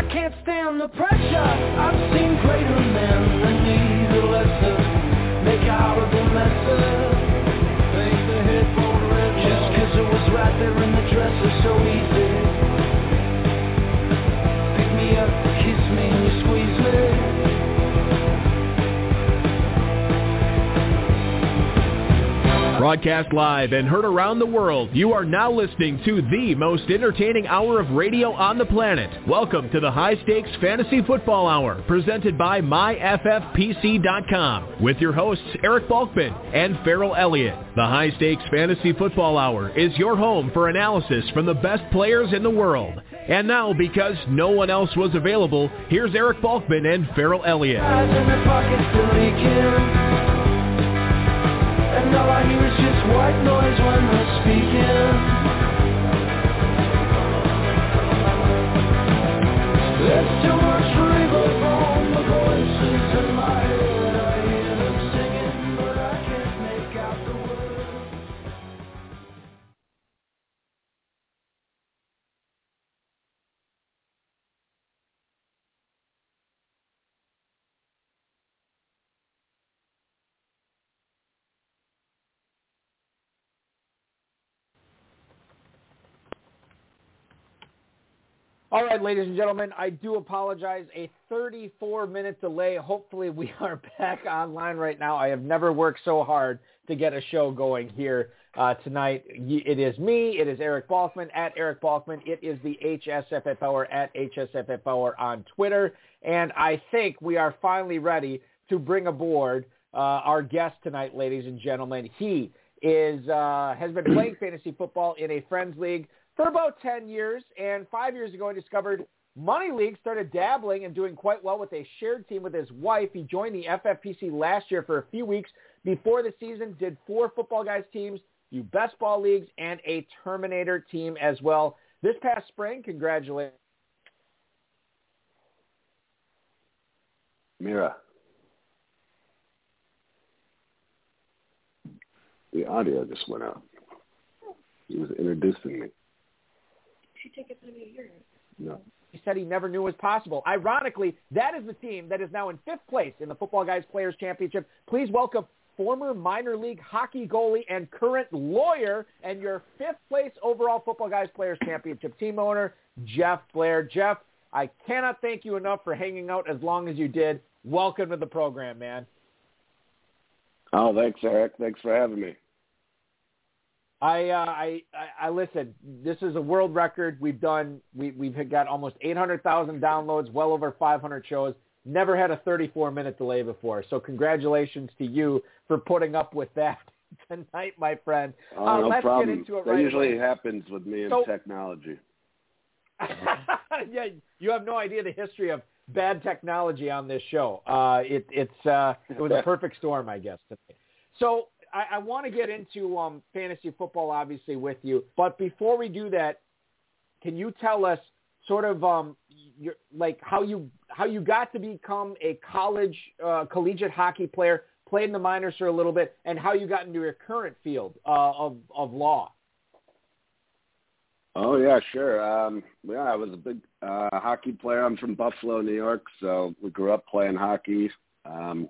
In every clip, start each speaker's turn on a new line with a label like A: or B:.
A: I can't stand the pressure. I've seen greater men than me, the lesser make out of the red just cause it was right there in the dresser so easy.
B: Broadcast live and heard around the world, you are now listening to the most entertaining hour of radio on the planet. Welcome to the High Stakes Fantasy Football Hour, presented by MyFFPC.com, with your hosts Eric Balkman and Ferrell Elliott. The High Stakes Fantasy Football Hour is your home for analysis from the best players in the world. And now, because no one else was available, here's Eric Balkman and Ferrell Elliott.
A: And all I hear is just white noise when they're speaking. There's too much river from the voices
C: All right, ladies and gentlemen, I do apologize. A 34-minute delay. Hopefully, we are back online right now. I have never worked so hard to get a show going here uh, tonight. It is me. It is Eric Balkman at Eric Balkman. It is the HSFF Hour at HSFF Hour on Twitter. And I think we are finally ready to bring aboard uh, our guest tonight, ladies and gentlemen. He is uh, has been playing fantasy football in a friends league for about 10 years. And five years ago, I discovered Money League, started dabbling and doing quite well with a shared team with his wife. He joined the FFPC last year for a few weeks before the season, did four football guys teams, few best ball leagues, and a Terminator team as well. This past spring, congratulations.
D: Mira. The audio just went out. He was introducing me. No.
C: He said he never knew was possible. Ironically, that is the team that is now in fifth place in the Footballguys Players Championship. Please welcome former minor league hockey goalie and current lawyer and your fifth place overall Footballguys Players Championship team owner, Jeff Blair. Jeff, I cannot thank you enough for hanging out as long as you did. Welcome to the program, man.
D: Oh, thanks, Eric. Thanks for having me.
C: I, uh, I, I, I listen. This is a world record. We've done. We, we've got almost 800,000 downloads, well over 500 shows. Never had a 34 minute delay before. So congratulations to you for putting up with that tonight, my friend.
D: Oh,
C: Uh,
D: no
C: let's
D: problem.
C: get into it
D: that
C: right
D: usually
C: away.
D: happens with me and
C: So-
D: technology.
C: yeah, you have no idea the history of bad technology on this show. Uh, it, it's uh, it was a perfect storm, I guess. Today. So I, I want to get into um, fantasy football, obviously, with you. But before we do that, can you tell us sort of um, your, like how you how you got to become a college uh, collegiate hockey player, played in the minors for a little bit, and how you got into your current field uh, of of law?
D: Oh yeah, sure. Um, yeah, I was a big uh, hockey player. I'm from Buffalo, New York, so we grew up playing hockey. Um,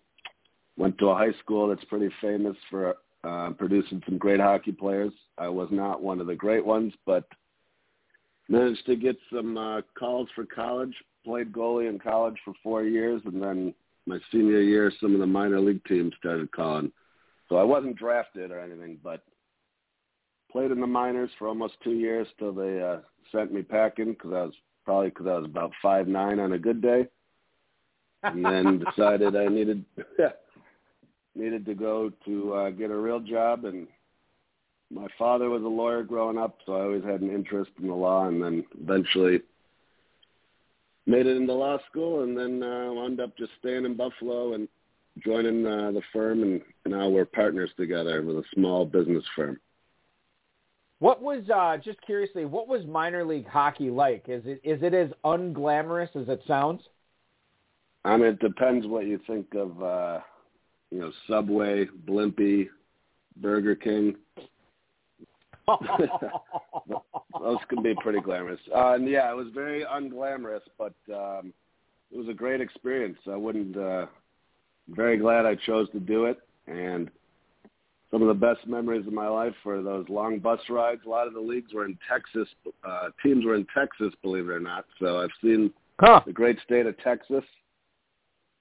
D: went to a high school that's pretty famous for uh, producing some great hockey players. I was not one of the great ones, but managed to get some uh, calls for college. Played goalie in college for four years, and then my senior year, some of the minor league teams started calling. So I wasn't drafted or anything, but played in the minors for almost two years till they uh, sent me packing because I was probably because I was about five nine on a good day, and then decided I needed needed to go to uh, get a real job. And my father was a lawyer growing up, so I always had an interest in the law, and then eventually made it into law school, and then uh, wound up just staying in Buffalo and joining uh, the firm, and now we're partners together with a small business firm.
C: What was uh, just curiously, what was minor league hockey like? Is it is it as unglamorous as it sounds?
D: I mean, it depends what you think of, uh, you know, Subway, Blimpie, Burger King. Those can be pretty glamorous. Uh, and yeah, it was very unglamorous, but um, it was a great experience. I wouldn't. Uh, very glad I chose to do it, and some of the best memories of my life were those long bus rides. A lot of the leagues were in Texas. Uh, teams were in Texas, believe it or not. So I've seen huh. the great state of Texas.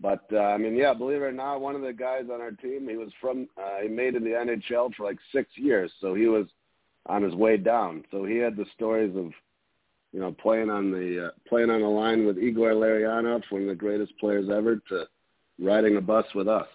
D: But uh, I mean, yeah, believe it or not, one of the guys on our team, he was from, uh, he made in the NHL for like six years, so he was on his way down. So he had the stories of, you know, playing on the uh, playing on the line with Igor Larionov, one of the greatest players ever, to riding a bus with us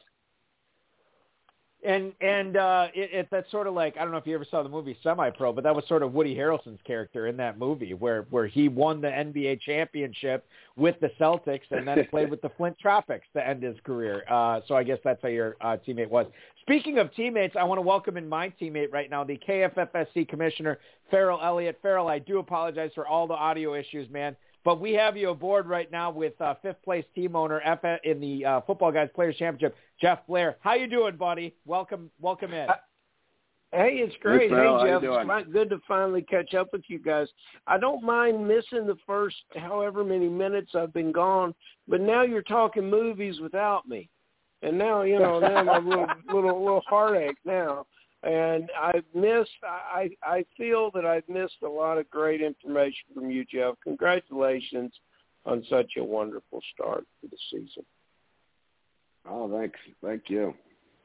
C: and and uh, it, it, that's sort of like I don't know if you ever saw the movie Semi Pro, but that was sort of Woody Harrelson's character in that movie, where where he won the NBA championship with the Celtics and then played with the Flint Tropics to end his career. Uh, so I guess that's how your uh, teammate was. Speaking of teammates, I want to welcome in my teammate right now, the KFFSC commissioner Ferrell Elliott. Ferrell, I do apologize for all the audio issues, man. But we have you aboard right now with uh, fifth place team owner F- in the uh, Footballguys Players Championship, Jeff Blair. How you doing, buddy? Welcome, welcome in. Uh,
E: hey, it's great. Hey, hey Jeff, it's good to finally catch up with you guys. I don't mind missing the first however many minutes I've been gone, but now you're talking movies without me, and now you know now I'm a little little little heartache now and I've missed. I I feel that I've missed a lot of great information from you, Jeff. Congratulations on such a wonderful start to the season.
D: Oh, thanks, thank you.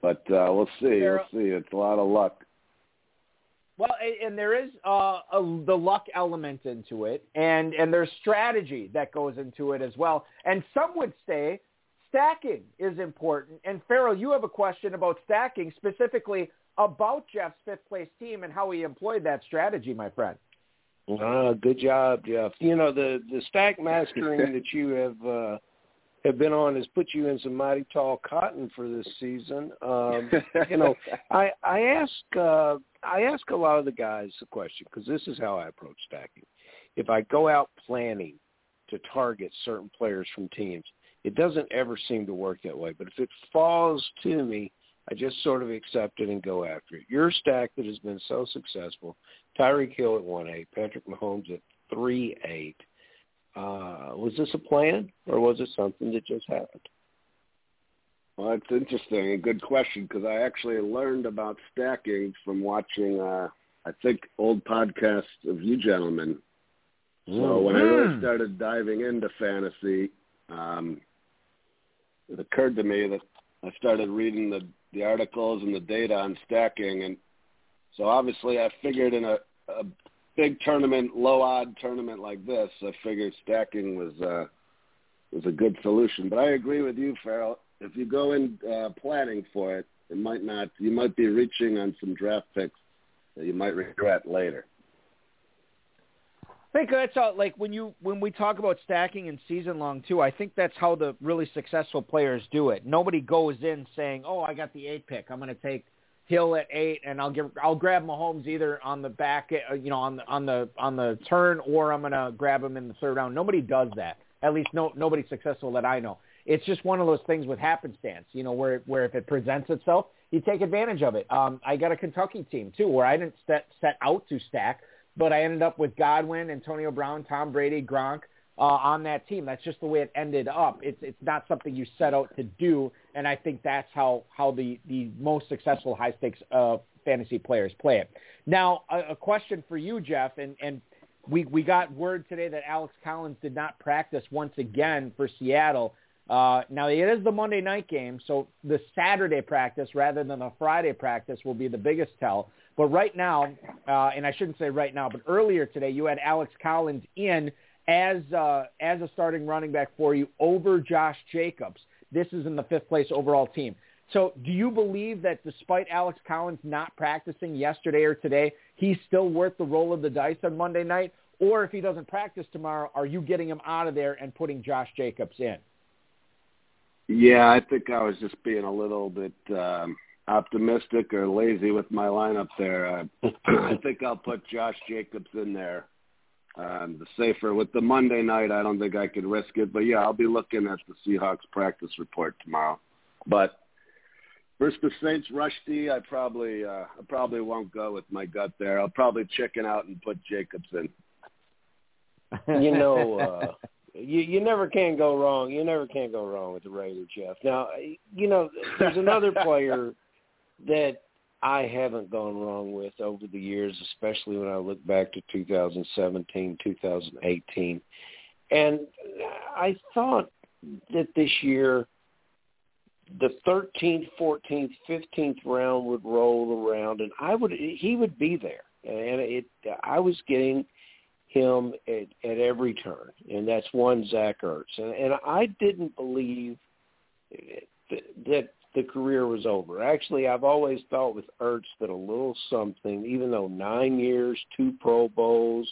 D: But uh, we'll see. We'll see. It's a lot of luck.
C: Well, and there is uh, a, the luck element into it, and and there's strategy that goes into it as well. And some would say stacking is important. And Ferrell, you have a question about stacking specifically about Jeff's fifth place team and how he employed that strategy, my friend.
E: Uh, good job, Jeff. You know the the stack mastering that you have uh, have been on has put you in some mighty tall cotton for this season. Um, you know, I I ask uh, I ask a lot of the guys the question because this is how I approach stacking. If I go out planning to target certain players from teams, it doesn't ever seem to work that way. But if it falls to me I just sort of accept it and go after it. Your stack that has been so successful, Tyreek Hill at one eight, Patrick Mahomes at three eight. Uh, was this a plan, or was it something that just happened?
D: Well, it's interesting. A good question because I actually learned about stacking from watching, uh, I think, old podcasts of you gentlemen. So mm-hmm. when I really mm. started diving into fantasy, um, it occurred to me that I started reading the the articles and the data on stacking, and so obviously I figured in a, a big tournament, low odd tournament like this, I figured stacking was uh, was a good solution. But I agree with you, Ferrell. If you go in uh, planning for it, it might not. You might be reaching on some draft picks that you might regret later.
C: I think that's how, like when you when we talk about stacking and season long too. I think that's how the really successful players do it. Nobody goes in saying, "Oh, I got the eight pick. I'm going to take Hill at eight, and I'll give I'll grab Mahomes either on the back, uh, you know, on the on the on the turn, or I'm going to grab him in the third round." Nobody does that. At least no nobody successful that I know. It's just one of those things with happenstance, you know, where where if it presents itself, you take advantage of it. Um, I got a Kentucky team too, where I didn't set set out to stack but I ended up with Godwin, Antonio Brown, Tom Brady, Gronk uh, on that team. That's just the way it ended up. It's it's not something you set out to do, and I think that's how how the the most successful high stakes uh, fantasy players play it. Now, a, a question for you, Jeff, and and we we got word today that Alex Collins did not practice once again for Seattle. Uh, now it is the Monday night game, so the Saturday practice rather than the Friday practice will be the biggest tell. But right now, uh, and I shouldn't say right now, but earlier today, you had Alex Collins in as uh, as a starting running back for you over Josh Jacobs. This is in the fifth place overall team. So do you believe that despite Alex Collins not practicing yesterday or today, he's still worth the roll of the dice on Monday night? Or if he doesn't practice tomorrow, are you getting him out of there and putting Josh Jacobs in?
D: Yeah, I think I was just being a little bit um, optimistic or lazy with my lineup there. Uh, I think I'll put Josh Jacobs in there. Um, the safer with the Monday night, I don't think I could risk it. But yeah, I'll be looking at the Seahawks practice report tomorrow. But Versus the Saints, Rushdie, I probably uh, I probably won't go with my gut there. I'll probably chicken out and put Jacobs in.
E: you know, uh, you you never can go wrong. You never can go wrong with the Raiders, Jeff. Now, you know, there's another player that I haven't gone wrong with over the years, especially when I look back to 2017, 2018. And I thought that this year the 13th, 14th, 15th round would roll around and I would he would be there. And it I was getting him at, at every turn, and that's one Zach Ertz. And, and I didn't believe that, that the career was over. Actually, I've always thought with Ertz that a little something, even though nine years, two Pro Bowls,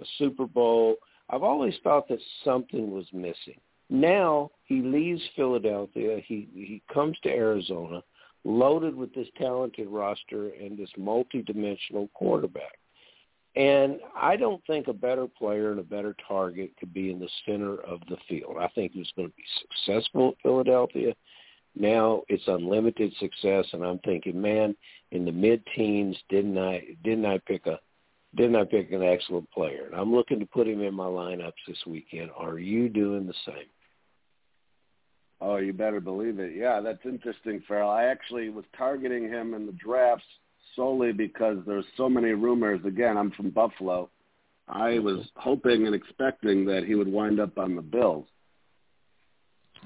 E: a Super Bowl, I've always thought that something was missing. Now he leaves Philadelphia. He he comes to Arizona, loaded with this talented roster and this multi-dimensional quarterback. And I don't think a better player and a better target could be in the center of the field. I think he was going to be successful at Philadelphia. Now it's unlimited success, and I'm thinking, man, in the mid-teens, didn't I didn't I pick a didn't I pick an excellent player? And I'm looking to put him in my lineups this weekend. Are you doing the same?
D: Oh, you better believe it. Yeah, that's interesting, Ferrell. I actually was targeting him in the drafts solely because there's so many rumors. Again, I'm from Buffalo. I was hoping and expecting that he would wind up on the Bills.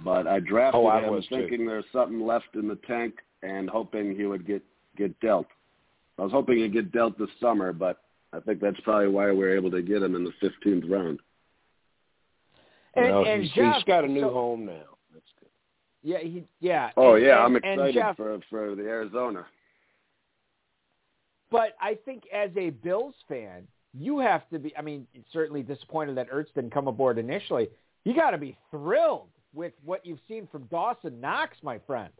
D: But I drafted
E: oh, I
D: him
E: was
D: thinking
E: too.
D: there's something left in the tank and hoping he would get get dealt. I was hoping he'd get dealt this summer, but I think that's probably why we were able to get him in the 15th round.
C: And,
E: well,
C: and
E: he's,
C: Jeff,
E: he's got a new
C: so,
E: home now. That's good.
C: Yeah, he yeah.
D: Oh
C: and,
D: yeah,
C: and,
D: I'm excited
C: Jeff,
D: for for the Arizona.
C: But I think as a Bills fan, you have to be. I mean, certainly disappointed that Ertz didn't come aboard initially. You got to be thrilled with what you've seen from Dawson Knox, my friend.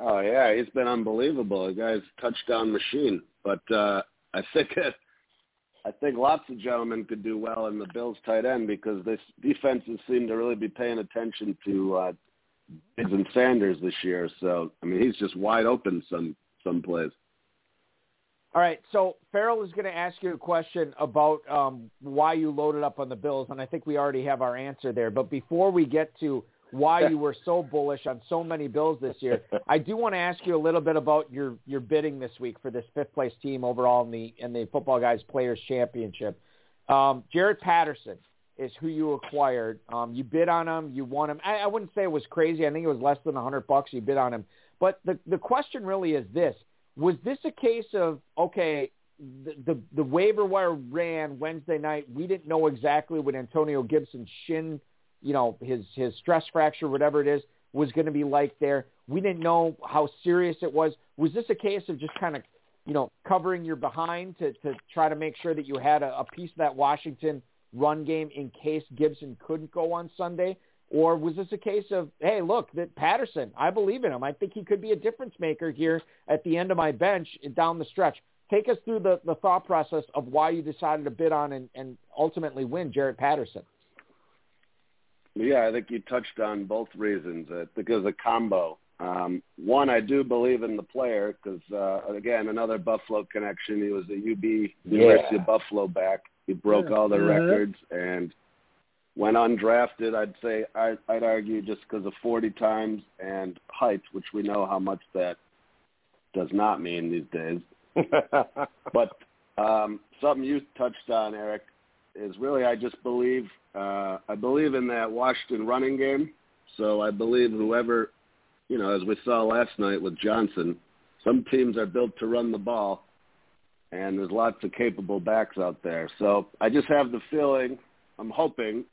D: Oh yeah, he's been unbelievable. The guy's touchdown machine. But uh I think I think lots of gentlemen could do well in the Bills tight end because this defenses seem to really be paying attention to uh Diggs and Sanders this year. So I mean he's just wide open some some plays.
C: All right, so Ferrell is going to ask you a question about um, why you loaded up on the Bills, and I think we already have our answer there. But before we get to why you were so bullish on so many Bills this year, I do want to ask you a little bit about your your bidding this week for this fifth place team overall in the in the Footballguys Players Championship. Um, Jaret Patterson is who you acquired. Um, you bid on him, you won him. I, I wouldn't say it was crazy. I think it was less than a hundred bucks you bid on him. But the the question really is this: was this a case of okay, the, the the waiver wire ran Wednesday night. We didn't know exactly what Antonio Gibson's shin, you know, his his stress fracture, whatever it is, was going to be like there. We didn't know how serious it was. Was this a case of just kind of, you know, covering your behind to to try to make sure that you had a, a piece of that Washington run game in case Gibson couldn't go on Sunday? Or was this a case of, hey, look, that Patterson, I believe in him. I think he could be a difference maker here at the end of my bench down the stretch. Take us through the, the thought process of why you decided to bid on and, and ultimately win Jaret Patterson.
D: Yeah, I think you touched on both reasons. I think it was a combo. Um, one, I do believe in the player because, uh, again, another Buffalo connection. He was a UB University
E: Yeah.
D: of Buffalo back. He broke all the
E: Yeah.
D: records and went undrafted. I'd say I, I'd argue just because of 40 times and height, which we know how much that does not mean these days. But um, something you touched on, Eric, is really I just believe uh, I believe in that Washington running game. So I believe whoever, you know, as we saw last night with Johnson, some teams are built to run the ball, and there's lots of capable backs out there. So I just have the feeling, I'm hoping.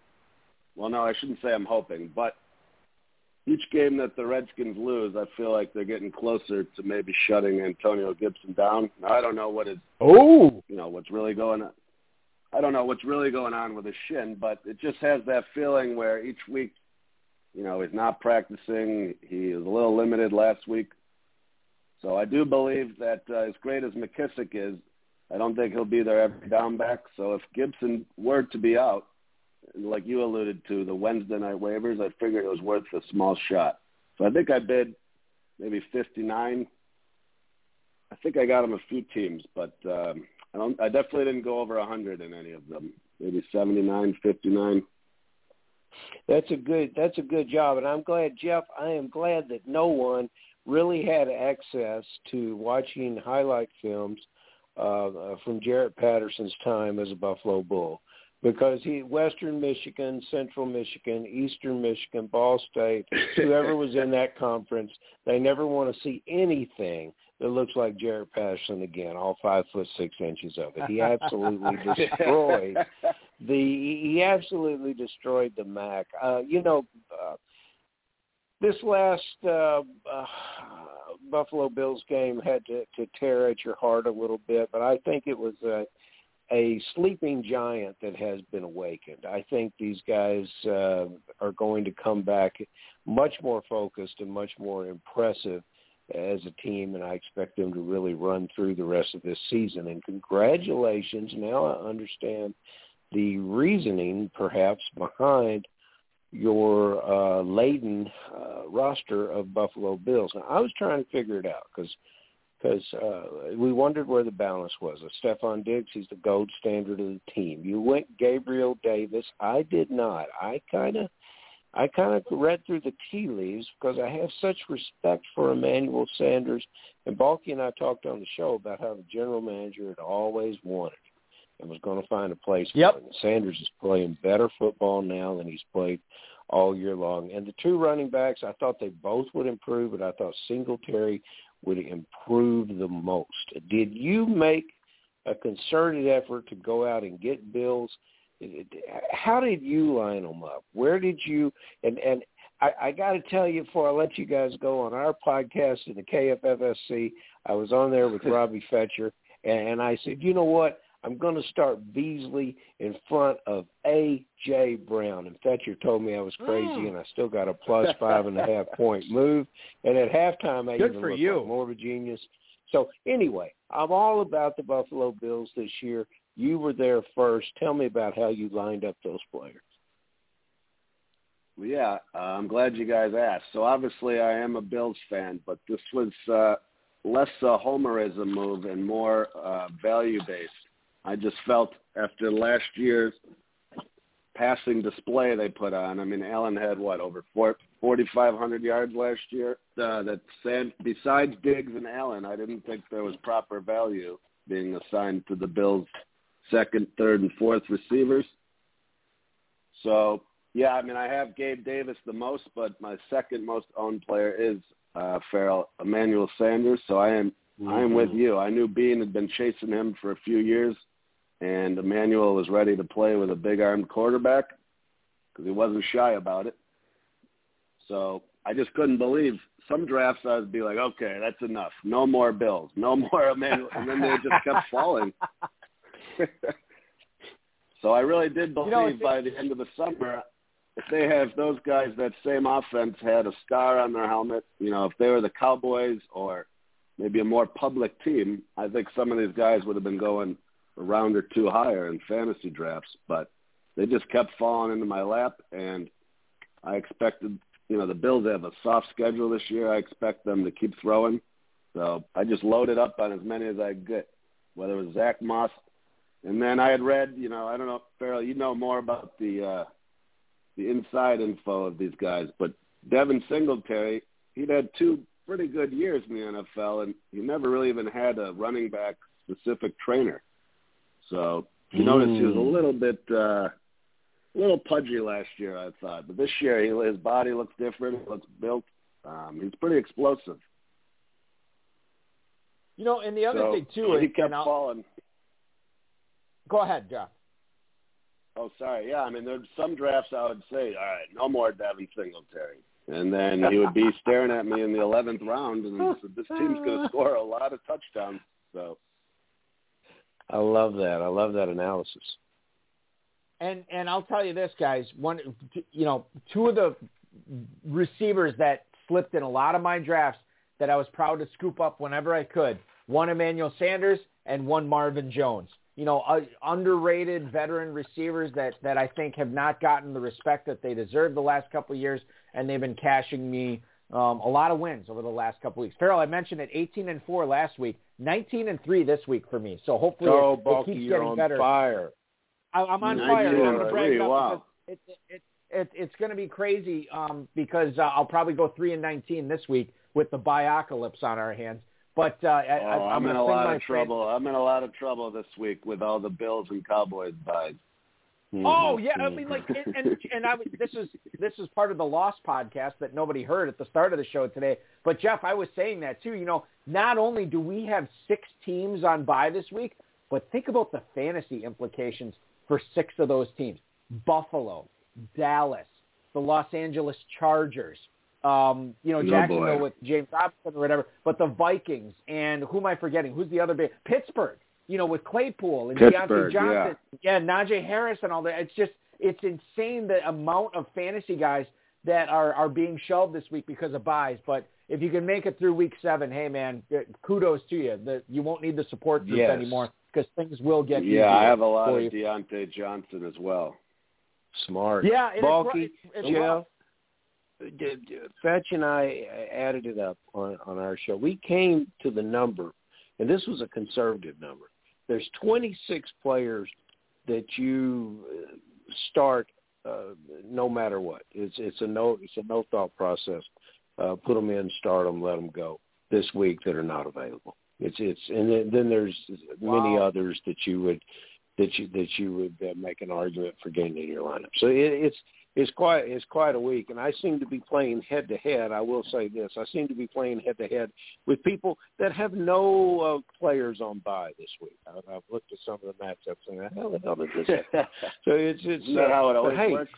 D: Well, no, I shouldn't say I'm hoping, but each game that the Redskins lose, I feel like they're getting closer to maybe shutting Antonio Gibson down. Now, I don't know what his
C: Oh,
D: you know what's really going on. I don't know what's really going on with his shin, but it just has that feeling where each week, you know, he's not practicing. He is a little limited last week, so I do believe that uh, as great as McKissic is, I don't think he'll be there every down back. So if Gibson were to be out, like you alluded to, the Wednesday night waivers, I figured it was worth a small shot. So I think I bid maybe 59. I think I got him a few teams, but um, I don't. I definitely didn't go over 100 in any of them. Maybe 79, 59.
E: That's a good. That's a good job, and I'm glad, Jeff. I am glad that no one really had access to watching highlight films uh, uh from Jaret Patterson's time as a Buffalo Bull because he Western Michigan, Central Michigan, Eastern Michigan, Ball State, whoever was in that conference, they never want to see anything that looks like Jaret Patterson again, all five foot six inches of it. He absolutely destroyed the he absolutely destroyed the MAC. Uh, you know, uh, this last uh, uh, Buffalo Bills game had to, to tear at your heart a little bit, but I think it was a, a sleeping giant that has been awakened. I think these guys uh, are going to come back much more focused and much more impressive as a team, and I expect them to really run through the rest of this season. And congratulations! Now I understand the reasoning, perhaps, behind your uh, laden uh, roster of Buffalo Bills. Now, I was trying to figure it out because because uh, we wondered where the balance was. Uh, Stefon Diggs, he's the gold standard of the team. You went Gabriel Davis. I did not. I kind of I kind of read through the tea leaves because I have such respect for Emmanuel Sanders. And Balky and I talked on the show about how the general manager had always wanted and was going to find a place
C: yep.
E: for him. Sanders is playing better football now than he's played all year long. And the two running backs, I thought they both would improve, but I thought Singletary would improve the most. Did you make a concerted effort to go out and get Bills – how did you line them up? Where did you and and I, I got to tell you before I let you guys go on our podcast in the KFFSC, I was on there with Robbie Fetcher, and, and I said, you know what? I'm going to start Beasley in front of A.J. Brown. And Fetcher told me I was crazy, mm. and I still got a plus five and a half point move. And at halftime, I
C: Good
E: even
C: for
E: looked
C: you.
E: like more of a genius. So anyway, I'm all about the Buffalo Bills this year. You were there first. Tell me about how you lined up those players.
D: Well, yeah, uh, I'm glad you guys asked. So obviously, I am a Bills fan, but this was uh, less a homerism move and more uh, value based. I just felt after last year's passing display they put on. I mean, Allen had what over 4,500 yards last year. Uh, that said, besides Diggs and Allen, I didn't think there was proper value being assigned to the Bills' second, third, and fourth receivers. So yeah, I mean I have Gabe Davis the most, but my second most owned player is uh, Ferrell Emmanuel Sanders. So I am mm-hmm. I am with mm-hmm. you. I knew Beane had been chasing him for a few years, and Emmanuel was ready to play with a big armed quarterback because he wasn't shy about it. So I just couldn't believe some drafts I would be like, okay, that's enough. No more Bills. No more Emmanuel. And then they just kept falling. so I really did believe you know, by the end of the summer, if they have those guys, that same offense had a star on their helmet, you know, if they were the Cowboys or maybe a more public team, I think some of these guys would have been going a round or two higher in fantasy drafts. But they just kept falling into my lap, and I expected, you know, the Bills have a soft schedule this year. I expect them to keep throwing. So I just loaded up on as many as I could get, whether it was Zach Moss, and then I had read, you know, I don't know, Ferrell, you know more about the uh, the inside info of these guys, but Devin Singletary, he'd had two pretty good years in the NFL, and he never really even had a running back specific trainer. So you mm. notice he was a hmm. little bit, uh, a little pudgy last year, I thought, but this year he, his body looks different, he looks built. Um, he's pretty explosive.
C: You know, and the other
D: so,
C: thing too,
D: he kept falling.
C: Go ahead, John.
D: Oh, sorry. Yeah, I mean, there's some drafts I would say, all right, no more Devin Singletary. And then he would be staring at me in the 11th round, and said, this team's going to score a lot of touchdowns. So,
E: I love that. I love that analysis.
C: And and I'll tell you this, guys. One, you know, two of the receivers that slipped in a lot of my drafts that I was proud to scoop up whenever I could. One Emmanuel Sanders and one Marvin Jones you know, uh, underrated veteran receivers that, that I think have not gotten the respect that they deserve the last couple of years, and they've been cashing me Um, a lot of wins over the last couple of weeks. Ferrell, I mentioned it, 18 and four last week, 19 and three this week for me. So hopefully
E: oh,
C: it,
E: Balky,
C: it keeps getting better.
E: fire.
C: I, I'm on fire. I'm going to brag
D: three, wow.
C: it, it, it, it's going to be crazy um, because uh, I'll probably go three and 19 this week with the biocalypse on our hands. But uh, I,
D: Oh,
C: I,
D: I'm, in
C: gonna
D: a lot of trouble. I'm in a lot of trouble this week with all the Bills and Cowboys buys.
C: Oh yeah, I mean like, and and, and I was, this is this is part of the Lost podcast that nobody heard at the start of the show today. But Jeff, I was saying that too. You know, not only do we have six teams on bye this week, but think about the fantasy implications for six of those teams: Buffalo, Dallas, the Los Angeles Chargers. Um, you know,
D: Oh,
C: Jacksonville
D: boy.
C: with James Robinson or whatever, but the Vikings and who am I forgetting? Who's the other big? Pittsburgh. You know, with Claypool and
D: Diontae
C: Johnson yeah, Najee Harris and all that. It's just it's insane the amount of fantasy guys that are are being shelved this week because of buys. But if you can make it through week seven, hey man, uh, kudos to you. That you won't need the support group
E: Yes.
C: anymore because things will get easier
D: Yeah, I have a lot of
C: you.
D: Diontae Johnson as well.
E: Smart.
C: Yeah, and it's
E: Balky,
C: ru- it's, it's
E: Jeff,
C: rough.
E: d- d- Fetch and I added it up on, on our show. We came to the number, and this was a conservative number. There's 26 players that you uh, start uh, no matter what. It's it's a no it's a no thought process. Uh, put them in, start them, let them go this week that are not available. It's it's and then, then there's many others that you would that you that you would uh, make an argument for getting in your lineup. So it, it's it's quite it's quite a week, and I seem to be playing head to head. I will say this: I seem to be playing head to head with people that have no uh, players on bye this week. I, I've looked at some of the matchups and how the hell did this? so it's it's
D: Isn't that how it
E: but
D: always
E: hey,
D: works?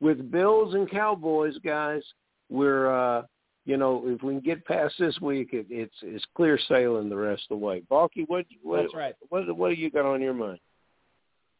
E: with Bills and Cowboys, guys, we're uh you know if we can get past this week, it, it's it's clear sailing the rest of the way. Balky, what what
C: That's right.
E: what what do you got on your mind?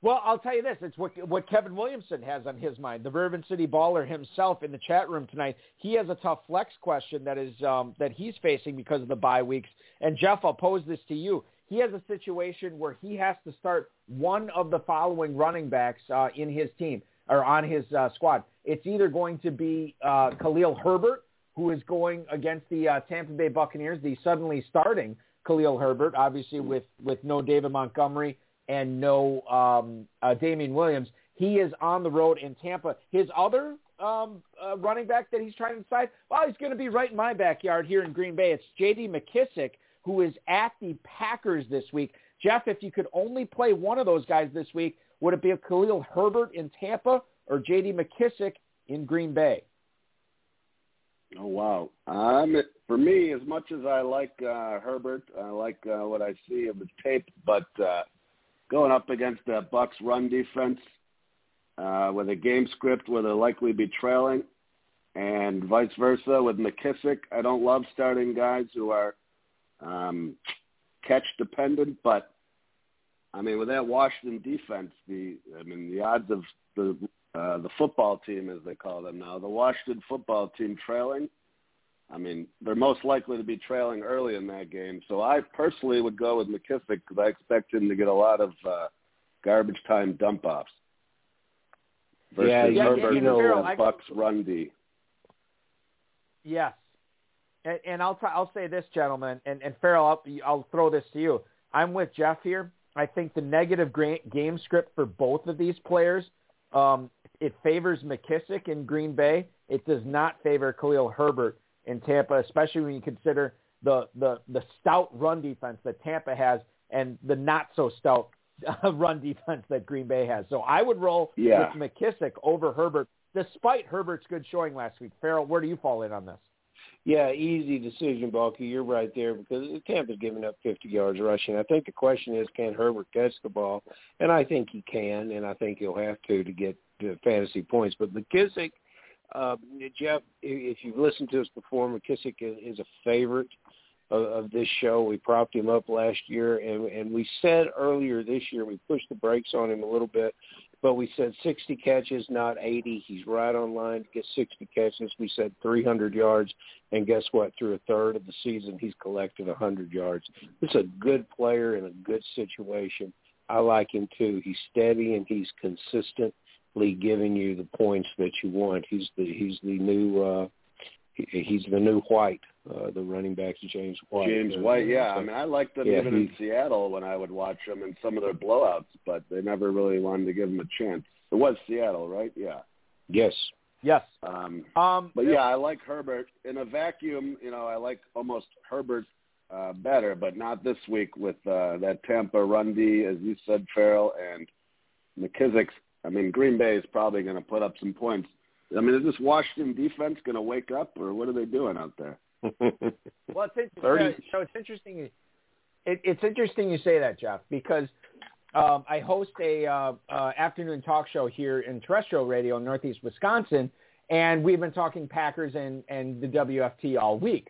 C: Well, I'll tell you this: it's what what Kevin Williamson has on his mind. The Bourbon City baller himself in the chat room tonight. He has a tough flex question that is um, that he's facing because of the bye weeks. And Jeff, I'll pose this to you. He has a situation where he has to start one of the following running backs uh, in his team or on his uh, squad. It's either going to be uh, Khalil Herbert, who is going against the uh, Tampa Bay Buccaneers, the suddenly starting Khalil Herbert, obviously with with no David Montgomery and no um, uh, Damien Williams. He is on the road in Tampa. His other um, uh, running back that he's trying to decide, well, he's going to be right in my backyard here in Green Bay. It's J.D. McKissic, who is at the Packers this week. Jeff, if you could only play one of those guys this week, would it be Khalil Herbert in Tampa or J.D. McKissic in Green Bay?
D: Oh wow! Um, for me, as much as I like uh, Herbert, I like uh, what I see of the tape, but uh, going up against that Bucks run defense uh, with a game script where they'll likely be trailing, and vice versa with McKissic, I don't love starting guys who are um, catch dependent, but I mean with that Washington defense, the I mean the odds of the uh, the football team, as they call them now, the Washington football team trailing. I mean, they're most likely to be trailing early in that game. So I personally would go with McKissic because I expect him to get a lot of uh, garbage time dump offs. Versus
E: Yeah,
C: yeah,
D: Herbert
C: you know,
D: and
C: I-
D: Bucks run D.
C: Yes, and, and I'll try, I'll say this, gentlemen, and, and Ferrell, I'll, I'll throw this to you. I'm with Jeff here. I think the negative gra- game script for both of these players, um, it favors McKissic in Green Bay. It does not favor Khalil Herbert in Tampa, especially when you consider the the the stout run defense that Tampa has and the not so stout run defense that Green Bay has. So I would roll
D: Yeah.
C: with McKissic over Herbert, despite Herbert's good showing last week. Ferrell, where do you fall in on this?
E: Yeah, easy decision, Balky. You're right there because Tampa's giving up 50 yards rushing. I think the question is, can Herbert catch the ball? And I think he can, and I think he'll have to to get to fantasy points. But McKissic, uh, Jeff, if you've listened to us before, McKissic is, a favorite of, of this show. We propped him up last year, and, and we said earlier this year we pushed the brakes on him a little bit, but we said 60 catches, not 80. He's right on line to get 60 catches. We said 300 yards, and guess what? Through a third of the season, he's collected 100 yards. This is a good player in a good situation. I like him too. He's steady and he's consistently giving you the points that you want. He's the he's the new uh he, he's the new White. Uh, the running back's James White.
D: James
E: uh,
D: White, yeah.
E: so-
D: I mean, I liked them
E: Yeah,
D: even
E: he-
D: in Seattle when I would watch them in some of their blowouts, but they never really wanted to give them a chance. It was Seattle, right? Yeah.
E: yes.
C: Yes.
D: Um,
C: Um,
D: but yeah, I like Herbert in a vacuum. You know, I like almost Herbert uh, better, but not this week with uh, that Tampa run D, as you said, Ferrell and McKissic's. I mean, Green Bay is probably going to put up some points. I mean, is this Washington defense going to wake up, or what are they doing out there?
C: Well, it's interesting.
E: 30.
C: So it's interesting. It, it's interesting you say that, Jeff, because um, I host a uh, uh, afternoon talk show here in terrestrial radio in Northeast Wisconsin, and we've been talking Packers and and the WFT all week.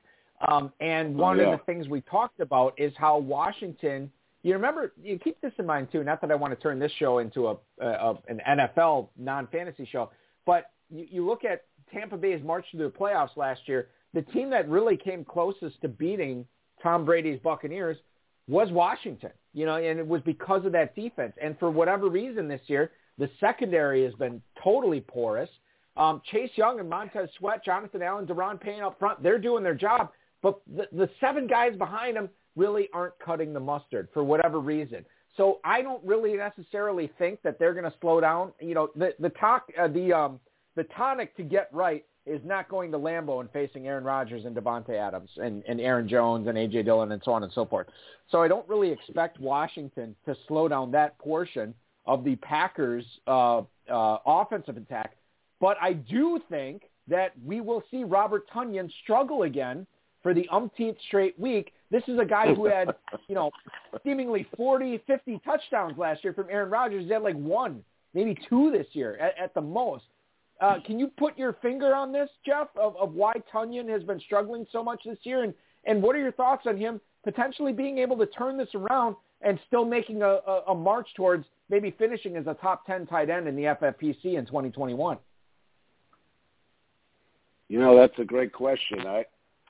C: Um, and
D: Oh,
C: one
D: yeah.
C: of the things we talked about is how Washington. You remember, you keep this in mind too. Not that I want to turn this show into a, a, an NFL non-fantasy show, but you, you look at Tampa Bay's march to the playoffs last year. The team that really came closest to beating Tom Brady's Buccaneers was Washington. You know, and it was because of that defense. And for whatever reason this year, the secondary has been totally porous. Um, Chase Young and Montez Sweat, Jonathan Allen, Daron Payne up front, they're doing their job. But the, the seven guys behind him really aren't cutting the mustard for whatever reason. So I don't really necessarily think that they're going to slow down. You know, the the talk, uh, the um, the tonic to get right is not going to Lambeau and facing Aaron Rodgers and Davante Adams and, and Aaron Jones and AJ Dillon and so on and so forth. So I don't really expect Washington to slow down that portion of the Packers' uh, uh, offensive attack. But I do think that we will see Robert Tonyan struggle again for the umpteenth straight week. This is a guy who had, you know, seemingly 40, 50 touchdowns last year from Aaron Rodgers. He had like one, maybe two this year at, at the most. Uh, can you put your finger on this, Jeff, of, of why Tonyan has been struggling so much this year? And, and what are your thoughts on him potentially being able to turn this around and still making a, a, a march towards maybe finishing as a top 10 tight end in the FFPC in 2021?
D: You know, that's a great question. I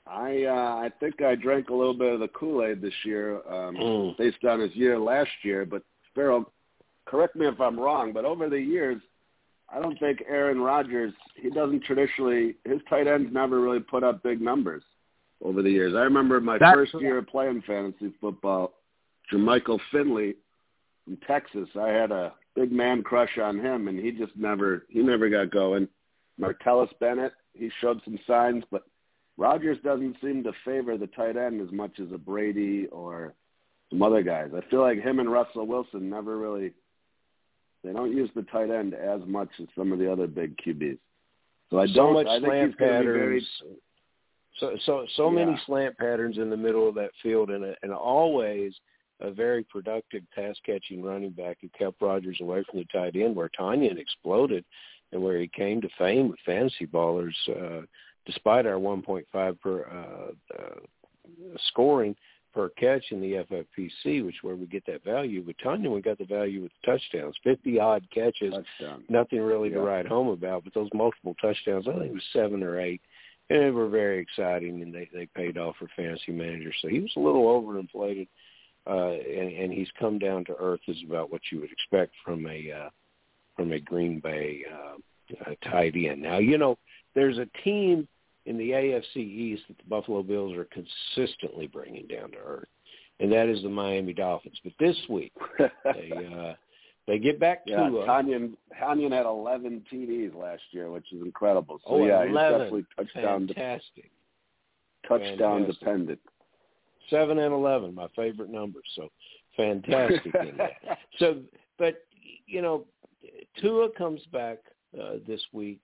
D: I uh, I think I drank a little bit of the Kool Aid this year, um,
E: Mm.
D: based on his year last year. But Ferrell, correct me if I'm wrong, but over the years, I don't think Aaron Rodgers. He doesn't traditionally. His tight ends never really put up big numbers over the years. I remember my
C: That's
D: first year of playing fantasy football, Jermichael Finley from Texas. I had a big man crush on him, and he just never he never got going. Martellus Bennett, he showed some signs, but Rodgers doesn't seem to favor the tight end as much as a Brady or some other guys. I feel like him and Russell Wilson never really they don't use the tight end as much as some of the other big QBs. So I don't.
E: So much
D: I
E: slant
D: going very.
E: patterns. So so so many slant patterns in the middle of that field, and a, and always a very productive pass catching running back who kept Rodgers away from the tight end, where Tonyan exploded, and where he came to fame with fantasy ballers, uh, despite our 1.5 per uh, uh, scoring per catch in the FFPC, which is where we get that value. With Tonyan, we got the value with touchdowns, 50 odd catches
D: Touchdown.
E: nothing really to write home about. But those multiple touchdowns, I think it was seven or eight, and they were very exciting, and they they paid off for fantasy managers. So he was a little overinflated, uh, and, and he's come down to earth is about what you would expect from a uh, from a Green Bay uh, uh, tight end. Now you know there's a team in the AFC East that the Buffalo Bills are consistently bringing down to earth, and that is the Miami Dolphins. But this week they uh, they get back to
D: Yeah,
E: uh,
D: Tonyan Tonyan had 11 TDs last year, which is incredible. So
E: Oh,
D: yeah, he's
E: 11.
D: definitely touchdown
E: fantastic.
D: touchdown
E: Fantastic.
D: dependent.
E: Seven and eleven, my favorite numbers. So fantastic in that. So, but you know, Tua comes back uh, this week.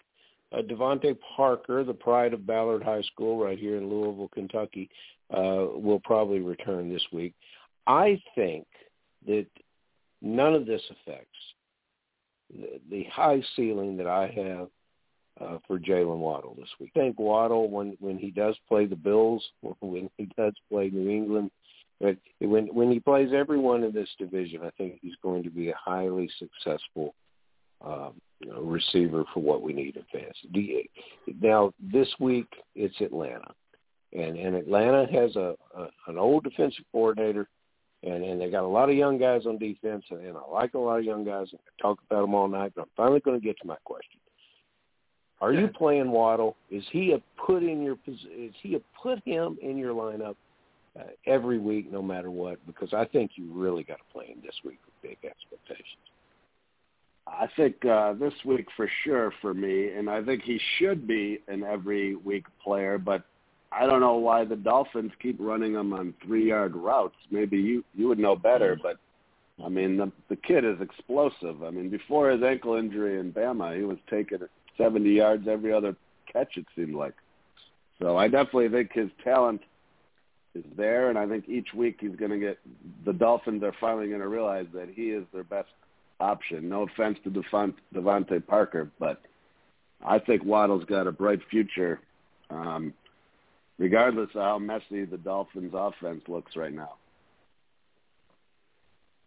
E: Uh, DeVante Parker, the pride of Ballard High School, right here in Louisville, Kentucky, uh, will probably return this week. I think that none of this affects the, the high ceiling that I have uh, for Jaylen Waddle this week. I think Waddle, when when he does play the Bills, when he does play New England, but when when he plays everyone in this division, I think he's going to be a highly successful um, receiver for what we need in fantasy. Do Now this week it's Atlanta, and and Atlanta has a, a an old defensive coordinator. And, and they got a lot of young guys on defense, and, and I like a lot of young guys. I talk about them all night, but I'm finally going to get to my question. Are you playing Waddle? Is he a put in your is he a put him in your lineup uh, every week, no matter what? Because I think you really got to play him this week with big expectations.
D: I think uh, this week for sure for me, and I think he should be an every week player. But I don't know why the Dolphins keep running him on three yard routes. Maybe you you would know better, but I mean the the kid is explosive. I mean before his ankle injury in Bama, he was taking 70 yards every other catch. It seemed like. So I definitely think his talent is there, and I think each week he's going to get. The Dolphins are finally going to realize that he is their best option. No offense to Devont, DeVante Parker, but I think Waddle's got a bright future, um, regardless of how messy the Dolphins' offense looks right now.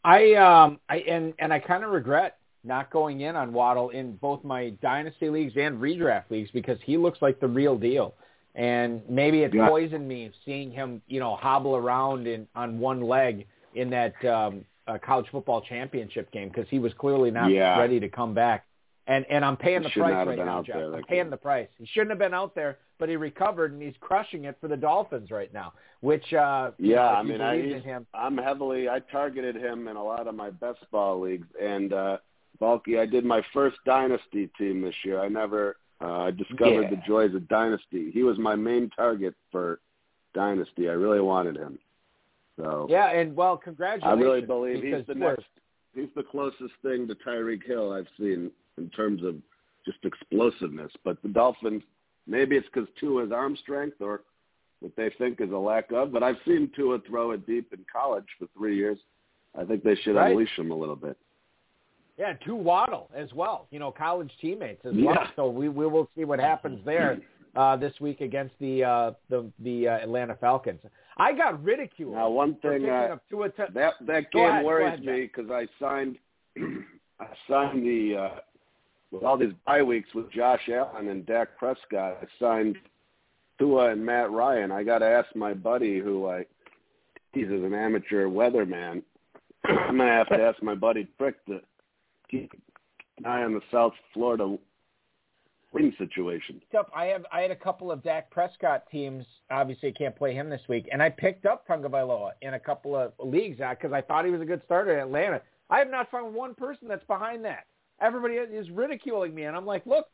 C: I um I and and I kind of regret not going in on Waddle in both my dynasty leagues and redraft leagues because he looks like the real deal. And maybe it yeah. poisoned me seeing him, you know, hobble around in on one leg in that um, uh, college football championship game because he was clearly not
D: yeah.
C: ready to come back. And and I'm paying the price right now, Jeff. I'm paying the price. He shouldn't have been out there, but he recovered and he's crushing it for the Dolphins right now. Which uh
D: yeah,
C: you know,
D: I mean, I
C: him,
D: I'm heavily I targeted him in a lot of my best ball leagues, and uh Balky, I did my first dynasty team this year. I never uh discovered
C: yeah.
D: the joys of dynasty. He was my main target for dynasty. I really wanted him. So
C: yeah, and well, congratulations.
D: I really believe he's the
C: next.
D: He's the closest thing to Tyreek Hill I've seen in terms of just explosiveness. But the Dolphins, maybe it's because Tua's arm strength or what they think is a lack of. But I've seen Tua throw it deep in college for three years. I think they should
C: right.
D: unleash him a little bit.
C: Yeah, Tua Waddle as well. You know, college teammates as
D: yeah.
C: well. So we we will see what happens there uh, this week against the uh, the the uh, Atlanta Falcons. I got ridiculed.
D: Now, one thing uh,
C: Tua t-
D: that that game
C: ahead,
D: worries me because I signed I signed the uh, with all these bye weeks with Josh Allen and Dak Prescott. I signed Tua and Matt Ryan. I got to ask my buddy who I he's an amateur weatherman. I'm gonna have to ask my buddy Frick to keep an eye on the South Florida win situation.
C: Up, I have I had a couple of Dak Prescott teams. Obviously, I can't play him this week, and I picked up Tagovailoa in a couple of leagues because uh, I thought he was a good starter in Atlanta. I have not found one person that's behind that. Everybody is ridiculing me, and I'm like, look,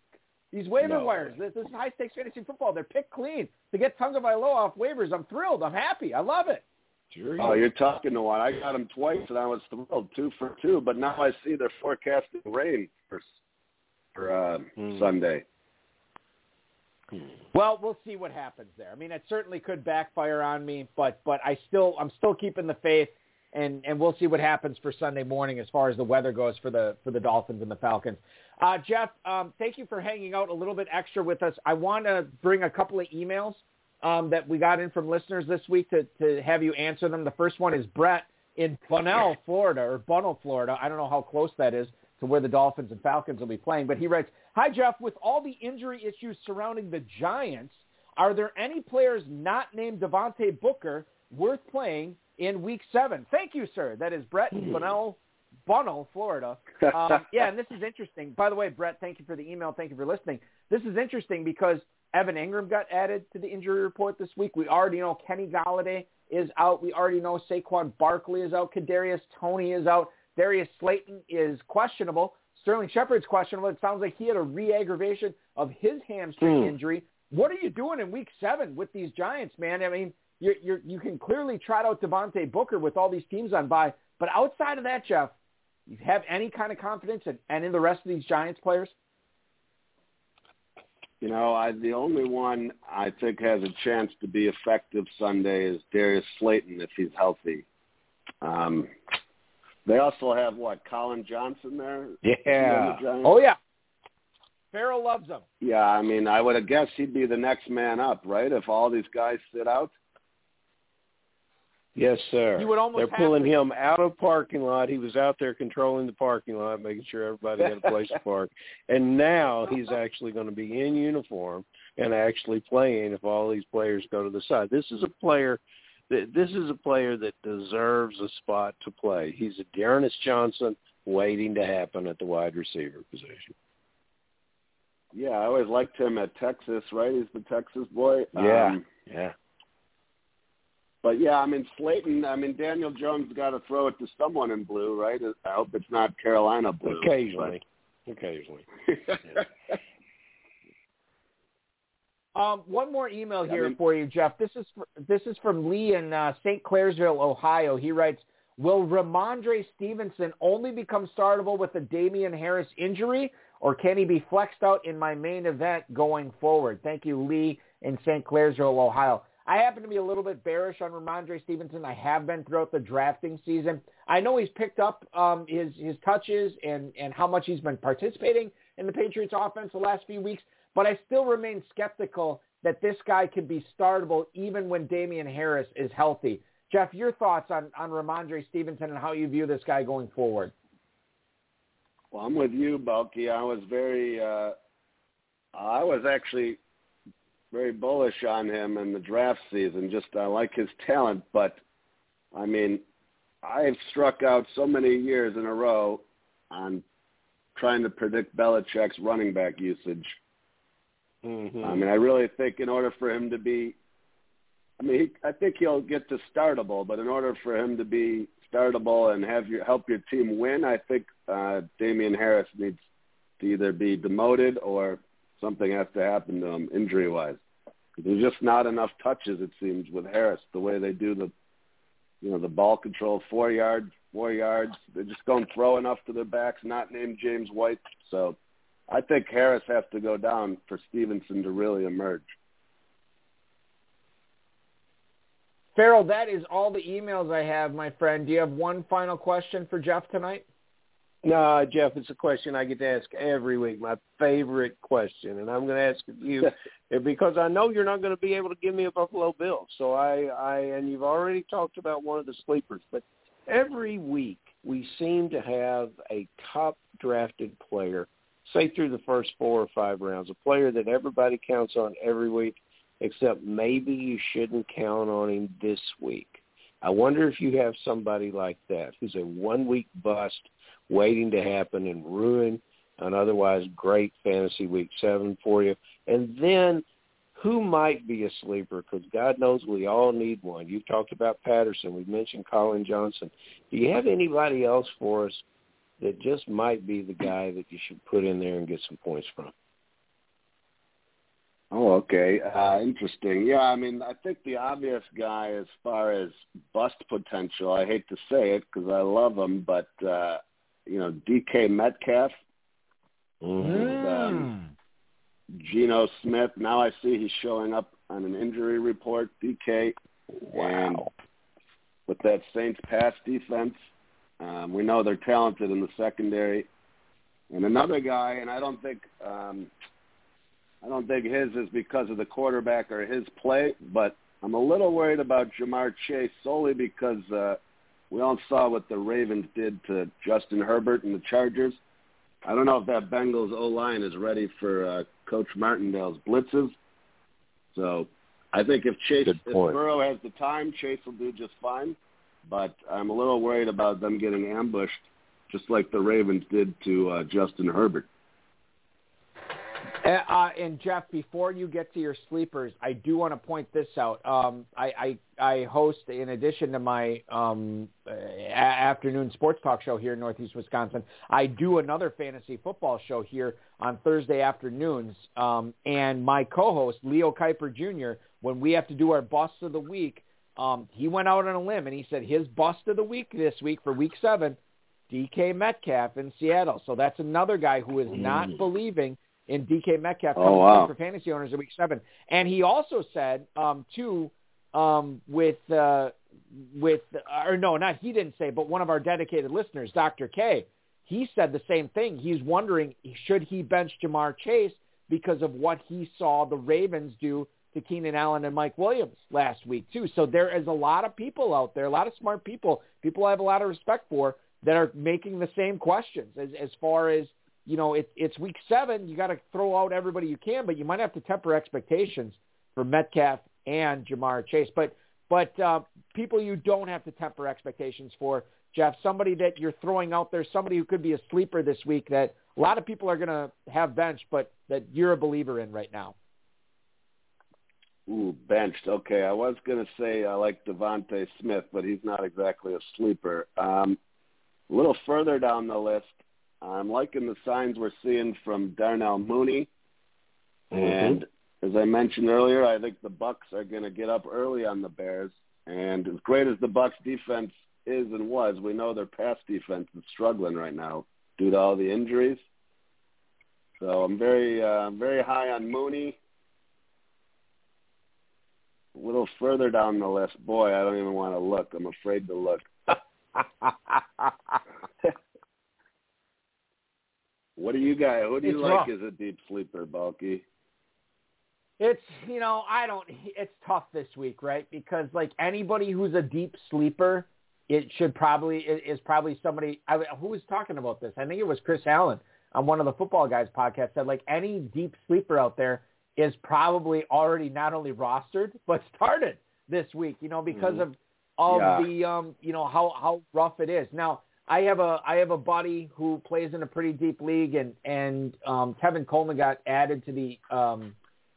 C: these waiver
D: no.
C: wires. This, this is high stakes fantasy football. They're picked clean to get Tagovailoa off waivers. I'm thrilled. I'm happy. I love it.
E: Sure.
D: Oh, you're talking to one. I got him twice, and I was thrilled, two for two. But now I see they're forecasting rain for for uh, mm. Sunday.
C: Well, we'll see what happens there. I mean, it certainly could backfire on me, but but I still I'm still keeping the faith, and and we'll see what happens for Sunday morning as far as the weather goes for the for the Dolphins and the Falcons. Uh, Jeff, um, thank you for hanging out a little bit extra with us. I want to bring a couple of emails um, that we got in from listeners this week to to have you answer them. The first one is Brett in Bunnell, Florida, or Bunnell, Florida. I don't know how close that is to where the Dolphins and Falcons will be playing, but he writes, Hi, Jeff. With all the injury issues surrounding the Giants, are there any players not named Devontae Booker worth playing in Week 7? Thank you, sir. That is Brett
D: Hmm.
C: Bunnell, Bunnell, Florida. Um, yeah, and this is interesting. By the way, Brett, thank you for the email. Thank you for listening. This is interesting because Evan Engram got added to the injury report this week. We already know Kenny Golladay is out. We already know Saquon Barkley is out. Kadarius Toney is out. Darius Slayton is questionable. Sterling Shepard's questionable. It sounds like he had a re-aggravation of his hamstring
E: Hmm.
C: injury. What are you doing in Week Seven with these Giants, man? I mean, you're, you're, you can clearly trot out Devontae Booker with all these teams on by, but outside of that, Jeff, you have any kind of confidence in, and in the rest of these Giants players?
D: You know, I the only one I think has a chance to be effective Sunday is Darius Slayton if he's healthy. Um, they also have what Collin Johnson there.
E: Yeah.
C: Oh yeah, Ferrell loves him.
D: Yeah, I mean, I would have guessed he'd be the next man up, right? If all these guys sit out.
E: Yes, sir.
C: You would almost
E: They're pulling
C: to-
E: him out of parking lot. He was out there controlling the parking lot, making sure everybody had a place to park. And now he's actually going to be in uniform and actually playing if all these players go to the side. This is a player that this is a player that deserves a spot to play. He's a D'Ernest Johnson waiting to happen at the wide receiver position.
D: Yeah, I always liked him at Texas. Right, he's the Texas boy.
E: Yeah,
D: Um,
E: yeah.
D: but yeah, I mean Slayton. I mean Daniel Jones got to throw it to someone in blue, right? I hope it's not Carolina blue.
E: Occasionally, occasionally.
D: but-
C: Um, one more email
D: I
C: here
D: mean-
C: for you, Jeff. This is for, this is from Lee in uh, St. Clairsville, Ohio. He writes, "Will Rhamondre Stevenson only become startable with the Damien Harris injury, or can he be flexed out in my main event going forward?" Thank you, Lee in St. Clairsville, Ohio. I happen to be a little bit bearish on Rhamondre Stevenson. I have been throughout the drafting season. I know he's picked up um, his his touches and and how much he's been participating in the Patriots offense the last few weeks. But I still remain skeptical that this guy could be startable even when Damien Harris is healthy. Jeff, your thoughts on, on Rhamondre Stevenson and how you view this guy going forward?
D: Well, I'm with you, Balky. I was very, uh, I was actually very bullish on him in the draft season. Just I like his talent, but I mean, I've struck out so many years in a row on trying to predict Belichick's running back usage.
E: Mm-hmm.
D: I mean, I really think in order for him to be, I mean, he, I think he'll get to startable, but in order for him to be startable and have your help your team win, I think uh, Damien Harris needs to either be demoted or something has to happen to him injury wise. There's just not enough touches, it seems, with Harris. The way they do the, you know, the ball control, four yards, four yards. They just don't throw enough to their backs. Not named James White, so I think Harris has to go down for Stevenson to really emerge.
C: Ferrell, that is all the emails I have, my friend. Do you have one final question for Jeff tonight?
E: No, Jeff, it's a question I get to ask every week. My favorite question, and I'm going to ask it you because I know you're not going to be able to give me a Buffalo Bill. So I, I, and you've already talked about one of the sleepers, but every week we seem to have a top drafted player, say through the first four or five rounds, a player that everybody counts on every week, except maybe you shouldn't count on him this week. I wonder if you have somebody like that who's a one week bust waiting to happen and ruin an otherwise great fantasy week seven for you. And then who might be a sleeper? Because God knows we all need one. You talked about Patterson. We mentioned Collin Johnson. Do you have anybody else for us that just might be the guy that you should put in there and get some points from?
D: Oh, okay. Uh, interesting. Yeah, I mean, I think the obvious guy as far as bust potential, I hate to say it because I love him, but, uh, you know, DK Metcalf,
E: Mm-hmm.
D: um, Geno Smith. Now I see he's showing up on an injury report, DK. And with that Saints pass defense, um, we know they're talented in the secondary. And another guy, and I don't think um, I don't think his is because of the quarterback or his play, but I'm a little worried about Ja'Marr Chase solely because uh, we all saw what the Ravens did to Justin Herbert and the Chargers. I don't know if that Bengals O line is ready for uh, Coach Martindale's blitzes. So I think if Chase, if. Burrow has the time, Chase will do just fine. But I'm a little worried about them getting ambushed, just like the Ravens did to uh, Justin Herbert.
C: Uh, uh, and Jeff, before you get to your sleepers, I do want to point this out. Um, I, I, I host, in addition to my um, a- afternoon sports talk show here in Northeast Wisconsin, I do another fantasy football show here on Thursday afternoons. Um, and my co-host, Leo Kuiper Jr., when we have to do our bust of the week, um, he went out on a limb and he said his bust of the week this week for week seven, DK Metcalf in Seattle. So that's another guy who is not
D: Mm.
C: believing in DK Metcalf
D: Oh,
C: coming
D: wow.
C: for fantasy owners in week seven. And he also said, um, too, um, with, uh, with, or no, not he didn't say, but one of our dedicated listeners, Dr. K, he said the same thing. He's wondering, should he bench Ja'Marr Chase because of what he saw the Ravens do to Keenan Allen and Mike Williams last week, too. So there is a lot of people out there, a lot of smart people, people I have a lot of respect for, that are making the same questions as, as far as, you know, it, it's week seven. You got to throw out everybody you can, but you might have to temper expectations for Metcalf and Ja'Marr Chase. But but uh, people you don't have to temper expectations for, Jeff, somebody that you're throwing out there, somebody who could be a sleeper this week that a lot of people are going to have bench, but that you're a believer in right now.
D: Ooh, benched. Okay, I was going to say I like DeVonta Smith, but he's not exactly a sleeper. Um, a little further down the list, I'm liking the signs we're seeing from Darnell Mooney. Mm-hmm. And as I mentioned earlier, I think the Bucs are going to get up early on the Bears. And as great as the Bucs defense is and was, we know their pass defense is struggling right now due to all the injuries. So I'm very, uh, very high on Mooney. A little further down the list, boy, I don't even want to look. I'm afraid to look. what do you guys? Who do you
C: it's
D: like
C: rough.
D: as a deep sleeper, Balky?
C: It's you know I don't. It's tough this week, right? Because like anybody who's a deep sleeper, it should probably is probably somebody. I, who was talking about this? I think it was Chris Allen on one of the Footballguys podcast. Said like any deep sleeper out there is probably already not only rostered but started this week. You know because
D: Mhm.
C: of of
D: Yeah.
C: the um you know how how rough it is now. I have a I have a buddy who plays in a pretty deep league, and and um, Tevin Coleman got added to the um,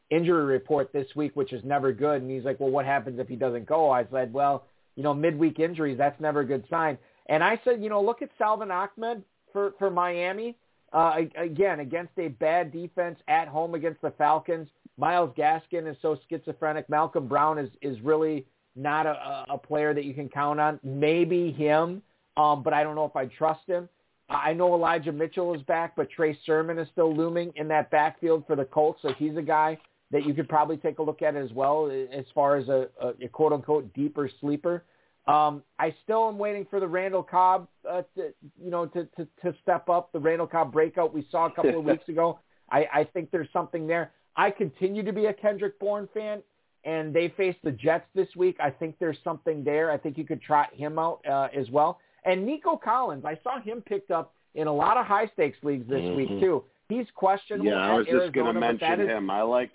C: injury report this week, which is never good. And he's like, well, what happens if he doesn't go? I said, well, you know, midweek injuries, that's never a good sign. And I said, you know, look at Salvon Ahmed for, for Miami. Uh, again, against a bad defense at home against the Falcons. Myles Gaskin is so schizophrenic. Malcolm Brown is, is really not a, a player that you can count on. Maybe him, um, but I don't know if I trust him. I know Elijah Mitchell is back, but Trey Sermon is still looming in that backfield for the Colts, so he's a guy that you could probably take a look at as well as far as a, a quote unquote deeper sleeper. Um, I still am waiting for the Randall Cobb, uh, to, you know, to, to, to step up the Randall Cobb breakout we saw a couple of weeks ago. I, I think there's something there. I continue to be a Kendrick Bourne fan, and they face the Jets this week. I think there's something there. I think you could trot him out uh, as well. And Nico Collins, I saw him picked up in a lot of high stakes leagues this
D: Mhm.
C: week too. He's questionable.
D: Yeah, I was just going to
C: Arizona,
D: mention
C: is-
D: him. I like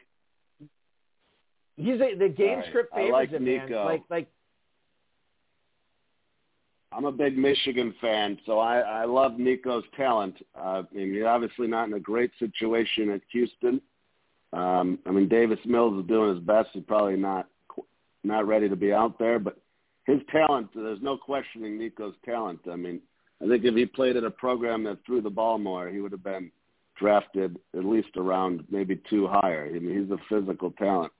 C: He's a, the game script
D: I like
C: him, man.
D: Nico.
C: Like like
D: I'm a big Michigan fan, so I, I love Nico's talent. Uh, I mean, he's obviously not in a great situation at Houston. Um, I mean, Davis Mills is doing his best. He's probably not not ready to be out there, but his talent, there's no questioning Nico's talent. I mean, I think if he played at a program that threw the ball more, he would have been drafted at least around maybe two higher. I mean, he's a physical talent.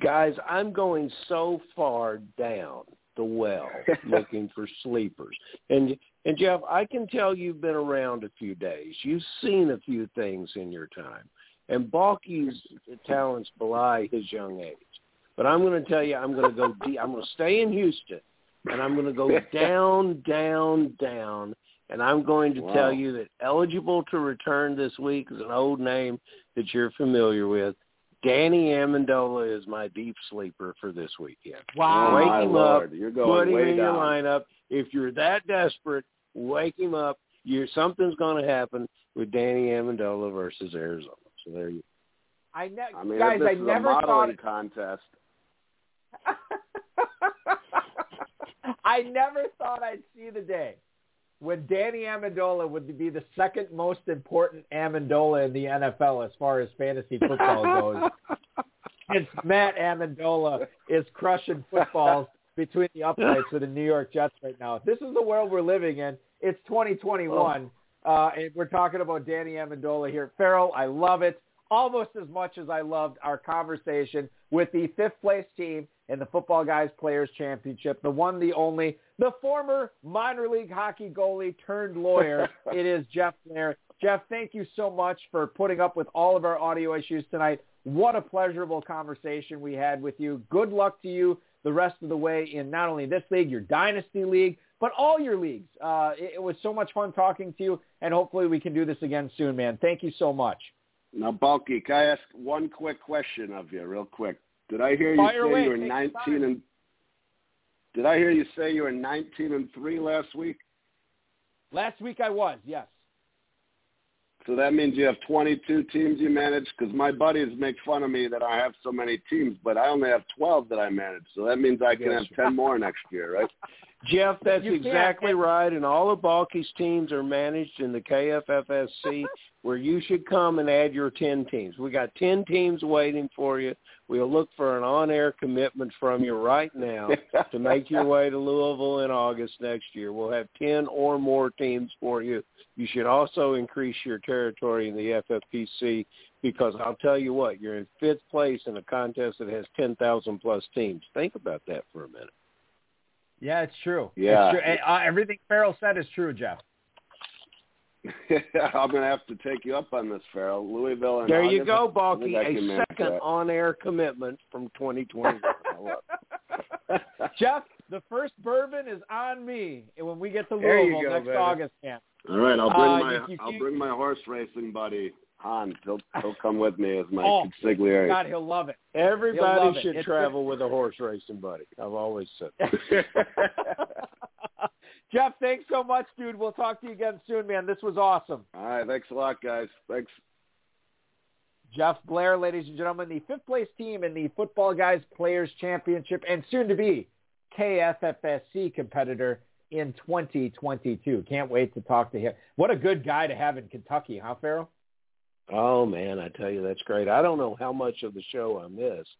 E: Guys, I'm going so far down the well looking for sleepers. And and Jeff, I can tell you've been around a few days. You've seen a few things in your time. And Balky's talents belie his young age. But I'm going to tell you, I'm going to go deep. I'm going to stay in Houston, and I'm going to go down, down, down. And I'm going to
D: Wow.
E: tell you that eligible to return this week is an old name that you're familiar with. Danny Amendola is my deep sleeper for this weekend.
C: wow.
E: Wake
D: my
E: him
D: Lord.
E: up,
D: You're
E: Put
D: going
E: him
D: way
E: in your lineup. If you're that desperate, wake him up. You something's going to happen with Danny Amendola versus Arizona. So there you.
C: I ne-
D: I mean,
C: guys,
D: this
C: I
D: is
C: never
D: a
C: thought
D: modeling contest.
C: I never thought I'd see the day when Danny Amendola would be the second most important Amendola in the NFL as far as fantasy football goes. It's Matt Ammendola is crushing footballs between the uprights of the New York Jets right now. This is the world we're living in. It's 2021, uh, and we're talking about Danny Amendola here. Ferrell, I love it almost as much as I loved our conversation with the fifth place team in the Footballguys Players Championship, the one, the only, the former minor league hockey goalie turned lawyer. it is Jeff Blair. Jeff, thank you so much for putting up with all of our audio issues tonight. What a pleasurable conversation we had with you. Good luck to you the rest of the way in not only this league, your dynasty league, but all your leagues. Uh, it, it was so much fun talking to you, and hopefully we can do this again soon, man. Thank you so much.
D: Now, Bulky, can I ask one quick question of you, real quick? Did I hear you
C: Fire
D: say
C: away.
D: you were
C: Take
D: 19
C: time.
D: and? Did I hear you say you were 19 and three last week?
C: Last week I was, yes.
D: So that means you have 22 teams you manage? Because my buddies make fun of me that I have so many teams, but I only have 12 that I manage. So that means I can
E: Yes.
D: have 10 more next year, right?
E: Jeff, that's exactly right. And all of Balky's teams are managed in the KFFSC, where you should come and add your 10 teams. We got 10 teams waiting for you. We'll look for an on-air commitment from you right now to make your way to Louisville in August next year. We'll have 10 or more teams for you. You should also increase your territory in the FFPC because I'll tell you what, you're in fifth place in a contest that has 10,000 plus teams. Think about that for a minute.
C: Yeah, it's true.
D: Yeah.
C: It's true. And, uh, everything Ferrell said is true, Jeff.
D: I'm gonna have to take you up on this, Ferrell. Louisville and
E: There you go,
D: I think
E: Balky.
D: I
E: A
D: can manage
E: second on-air commitment from 2021. I love it.
C: Jeff, the first bourbon is on me when we get to
E: There you
C: Louisville
E: go,
C: next
E: baby.
C: August, man.
D: All right, I'll bring
C: Uh,
D: my
C: you- you-
D: I'll
C: you-
D: bring my horse racing buddy Han. He'll he'll come with me as my
C: Oh,
D: consigliere.
C: God, he'll love it.
E: Everybody
C: love it.
E: should
C: It's
E: travel with a horse racing buddy. I've always said.
C: Jeff, thanks so much, dude. We'll talk to you again soon, man. This was awesome.
D: All right, thanks a lot, guys. Thanks.
C: Jeff Blair, ladies and gentlemen, the fifth place team in the Footballguys Players Championship and soon to be KFFSC competitor in 2022. Can't wait to talk to him. What a good guy to have in Kentucky, huh, Ferrell?
E: Oh man, I tell you that's great. I don't know how much of the show I missed,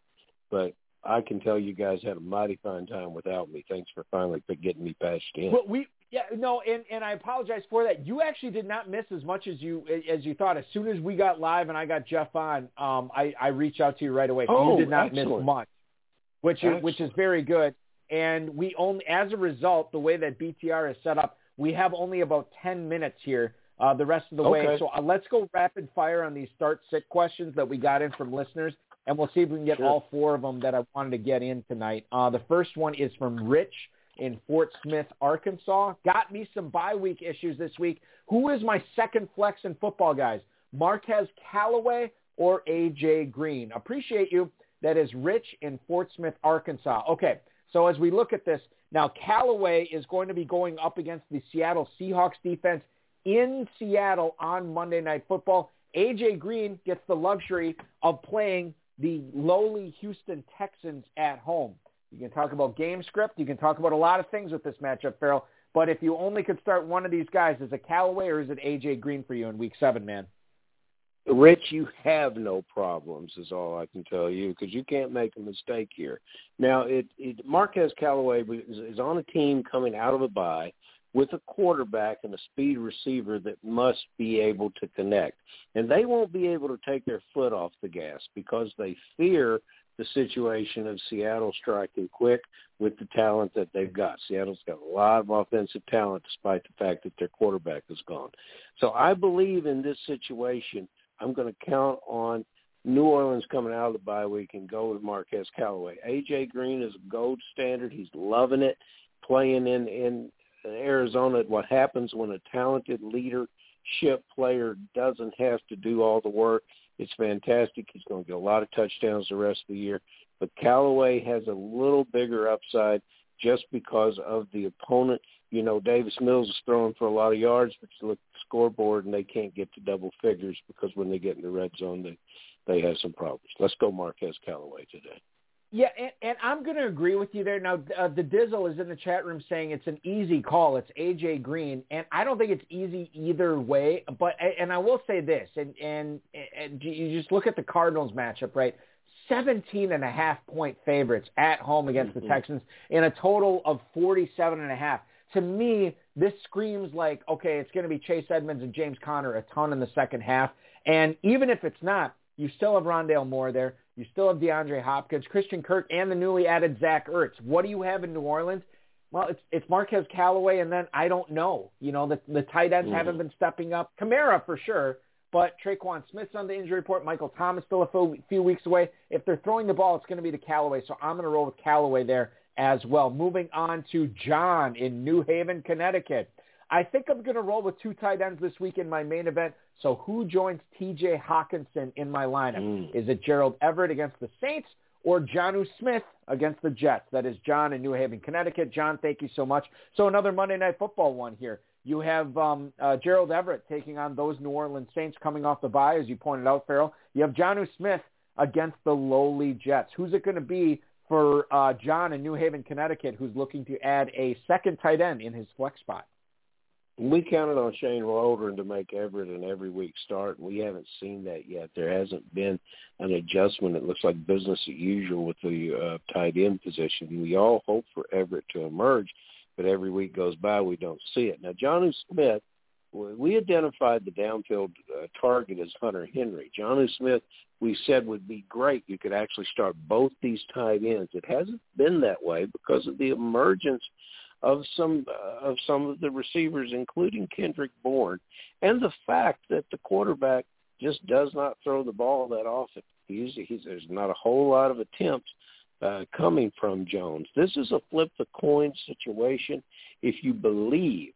E: but I can tell you guys had a mighty fine time without me. Thanks for finally getting me patched in.
C: Well, we yeah no, and and I apologize for that. You actually did not miss as much as you as you thought. As soon as we got live and I got Jeff on, um, I I reached out to you right away.
E: Oh,
C: you did not miss much, which is which is very good. And we only, as a result, the way that BTR is set up, we have only about ten minutes here. Uh, the rest of the way, so uh, let's go rapid fire on these start sit questions that we got in from listeners, and we'll see if we can get
E: Sure.
C: all four of them that I wanted to get in tonight. Uh, the first one is from Rich in Fort Smith, Arkansas. Got me some bye week issues this week. Who is my second flex in football, guys? Marquez Callaway or AJ Green? Appreciate you. That is Rich in Fort Smith, Arkansas. Okay, so as we look at this, now Callaway is going to be going up against the Seattle Seahawks defense in Seattle on Monday Night Football. AJ Green gets the luxury of playing the lowly Houston Texans at home. You can talk about game script. You can talk about a lot of things with this matchup, Ferrell. But if you only could start one of these guys, is it Callaway or is it AJ Green for you in Week Seven, man?
E: Rich, you have no problems, is all I can tell you, because you can't make a mistake here. Now, it, it Marquez Callaway is, is on a team coming out of a bye with a quarterback and a speed receiver that must be able to connect, and they won't be able to take their foot off the gas because they fear the situation of Seattle striking quick with the talent that they've got. Seattle's got a lot of offensive talent despite the fact that their quarterback is gone. So I believe in this situation, I'm going to count on New Orleans coming out of the bye week and go with Marquez Callaway. AJ Green is a gold standard. He's loving it, playing in in Arizona. What happens when a talented leadership player doesn't have to do all the work? It's fantastic. He's going to get a lot of touchdowns the rest of the year. But Callaway has a little bigger upside just because of the opponent. You know, Davis Mills is throwing for a lot of yards, but you look at the scoreboard and they can't get to double figures because when they get in the red zone, they they have some problems. Let's go Marquez Callaway today.
C: Yeah, and, and I'm going to agree with you there. Now, uh, the Dizzle is in the chat room saying it's an easy call. It's AJ Green, and I don't think it's easy either way. But and I will say this, and and, and you just look at the Cardinals matchup, right? 17 and a half point favorites at home against
E: Mhm.
C: the Texans in a total of 47 and a half. To me, this screams like, okay, it's going to be Chase Edmonds and James Conner a ton in the second half. And even if it's not, you still have Rondale Moore there. You still have DeAndre Hopkins, Christian Kirk, and the newly added Zach Ertz. What do you have in New Orleans? Well, it's it's Marquez Callaway, and then I don't know. You know, the the tight ends
E: Mhm.
C: haven't been stepping up. Kamara for sure, but Tre'Quan Smith's on the injury report. Michael Thomas still a few, few weeks away. If they're throwing the ball, it's going to be to Callaway. So I'm going to roll with Callaway there as well. Moving on to John in New Haven, Connecticut. I think I'm going to roll with two tight ends this week in my main event. So who joins TJ Hockenson in my lineup?
E: Mm.
C: Is it Gerald Everett against the Saints or Jonnu Smith against the Jets? That is John in New Haven, Connecticut. John, thank you so much. So another Monday Night Football one here. You have um, uh, Gerald Everett taking on those New Orleans Saints coming off the bye, as you pointed out, Ferrell. You have Jonnu Smith against the lowly Jets. Who's it going to be for uh, John in New Haven, Connecticut, who's looking to add a second tight end in his flex spot.
E: We counted on Shane Waldron to make Everett an every week start. We haven't seen that yet. There hasn't been an adjustment. It looks like business as usual with the uh, tight end position. We all hope for Everett to emerge, but every week goes by, we don't see it. Now, Jonnu Smith, we identified the downfield uh, target as Hunter Henry. Jonnu Smith, we said would be great. You could actually start both these tight ends. It hasn't been that way because of the emergence – of some uh, of some of the receivers, including Kendrick Bourne, and the fact that the quarterback just does not throw the ball that often. He's, he's there's not a whole lot of attempts uh, coming from Jones. This is a flip the coin situation. If you believe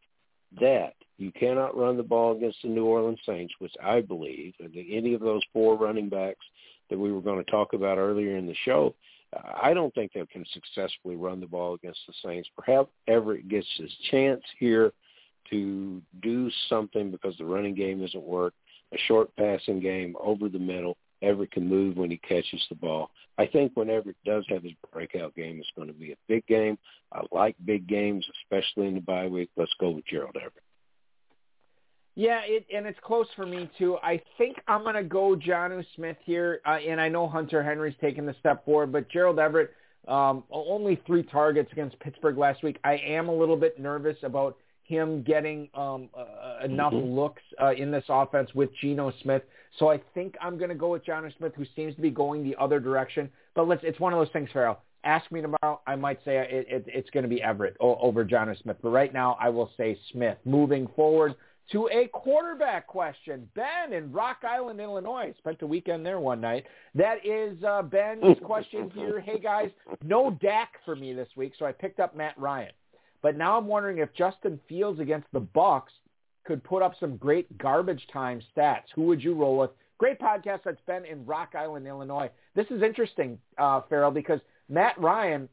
E: that you cannot run the ball against the New Orleans Saints, which I believe, any of those four running backs that we were going to talk about earlier in the show, I don't think they can successfully run the ball against the Saints. Perhaps Everett gets his chance here to do something because the running game doesn't work. A short passing game over the middle. Everett can move when he catches the ball. I think when Everett does have his breakout game, it's going to be a big game. I like big games, especially in the bye week. Let's go with Gerald Everett.
C: Yeah, it, and it's close for me too. I think I'm going to go Jonnu Smith here, uh, and I know Hunter Henry's taken the step forward, but Gerald Everett, um, only three targets against Pittsburgh last week. I am a little bit nervous about him getting um, uh, enough mm-hmm. looks uh, in this offense with Geno Smith. So I think I'm going to go with Jonnu Smith, who seems to be going the other direction. But let's, it's one of those things, Ferrell. Ask me tomorrow, I might say it, it, it's going to be Everett over Jonnu Smith. But right now, I will say Smith. Moving forward to a quarterback question. Ben in Rock Island, Illinois. Spent the weekend there one night. That is uh, Ben's question here. Hey, guys, no Dak for me this week, so I picked up Matt Ryan. But now I'm wondering if Justin Fields against the Bucs could put up some great garbage time stats. Who would you roll with? Great podcast. That's Ben in Rock Island, Illinois. This is interesting, uh, Ferrell, because Matt Ryan,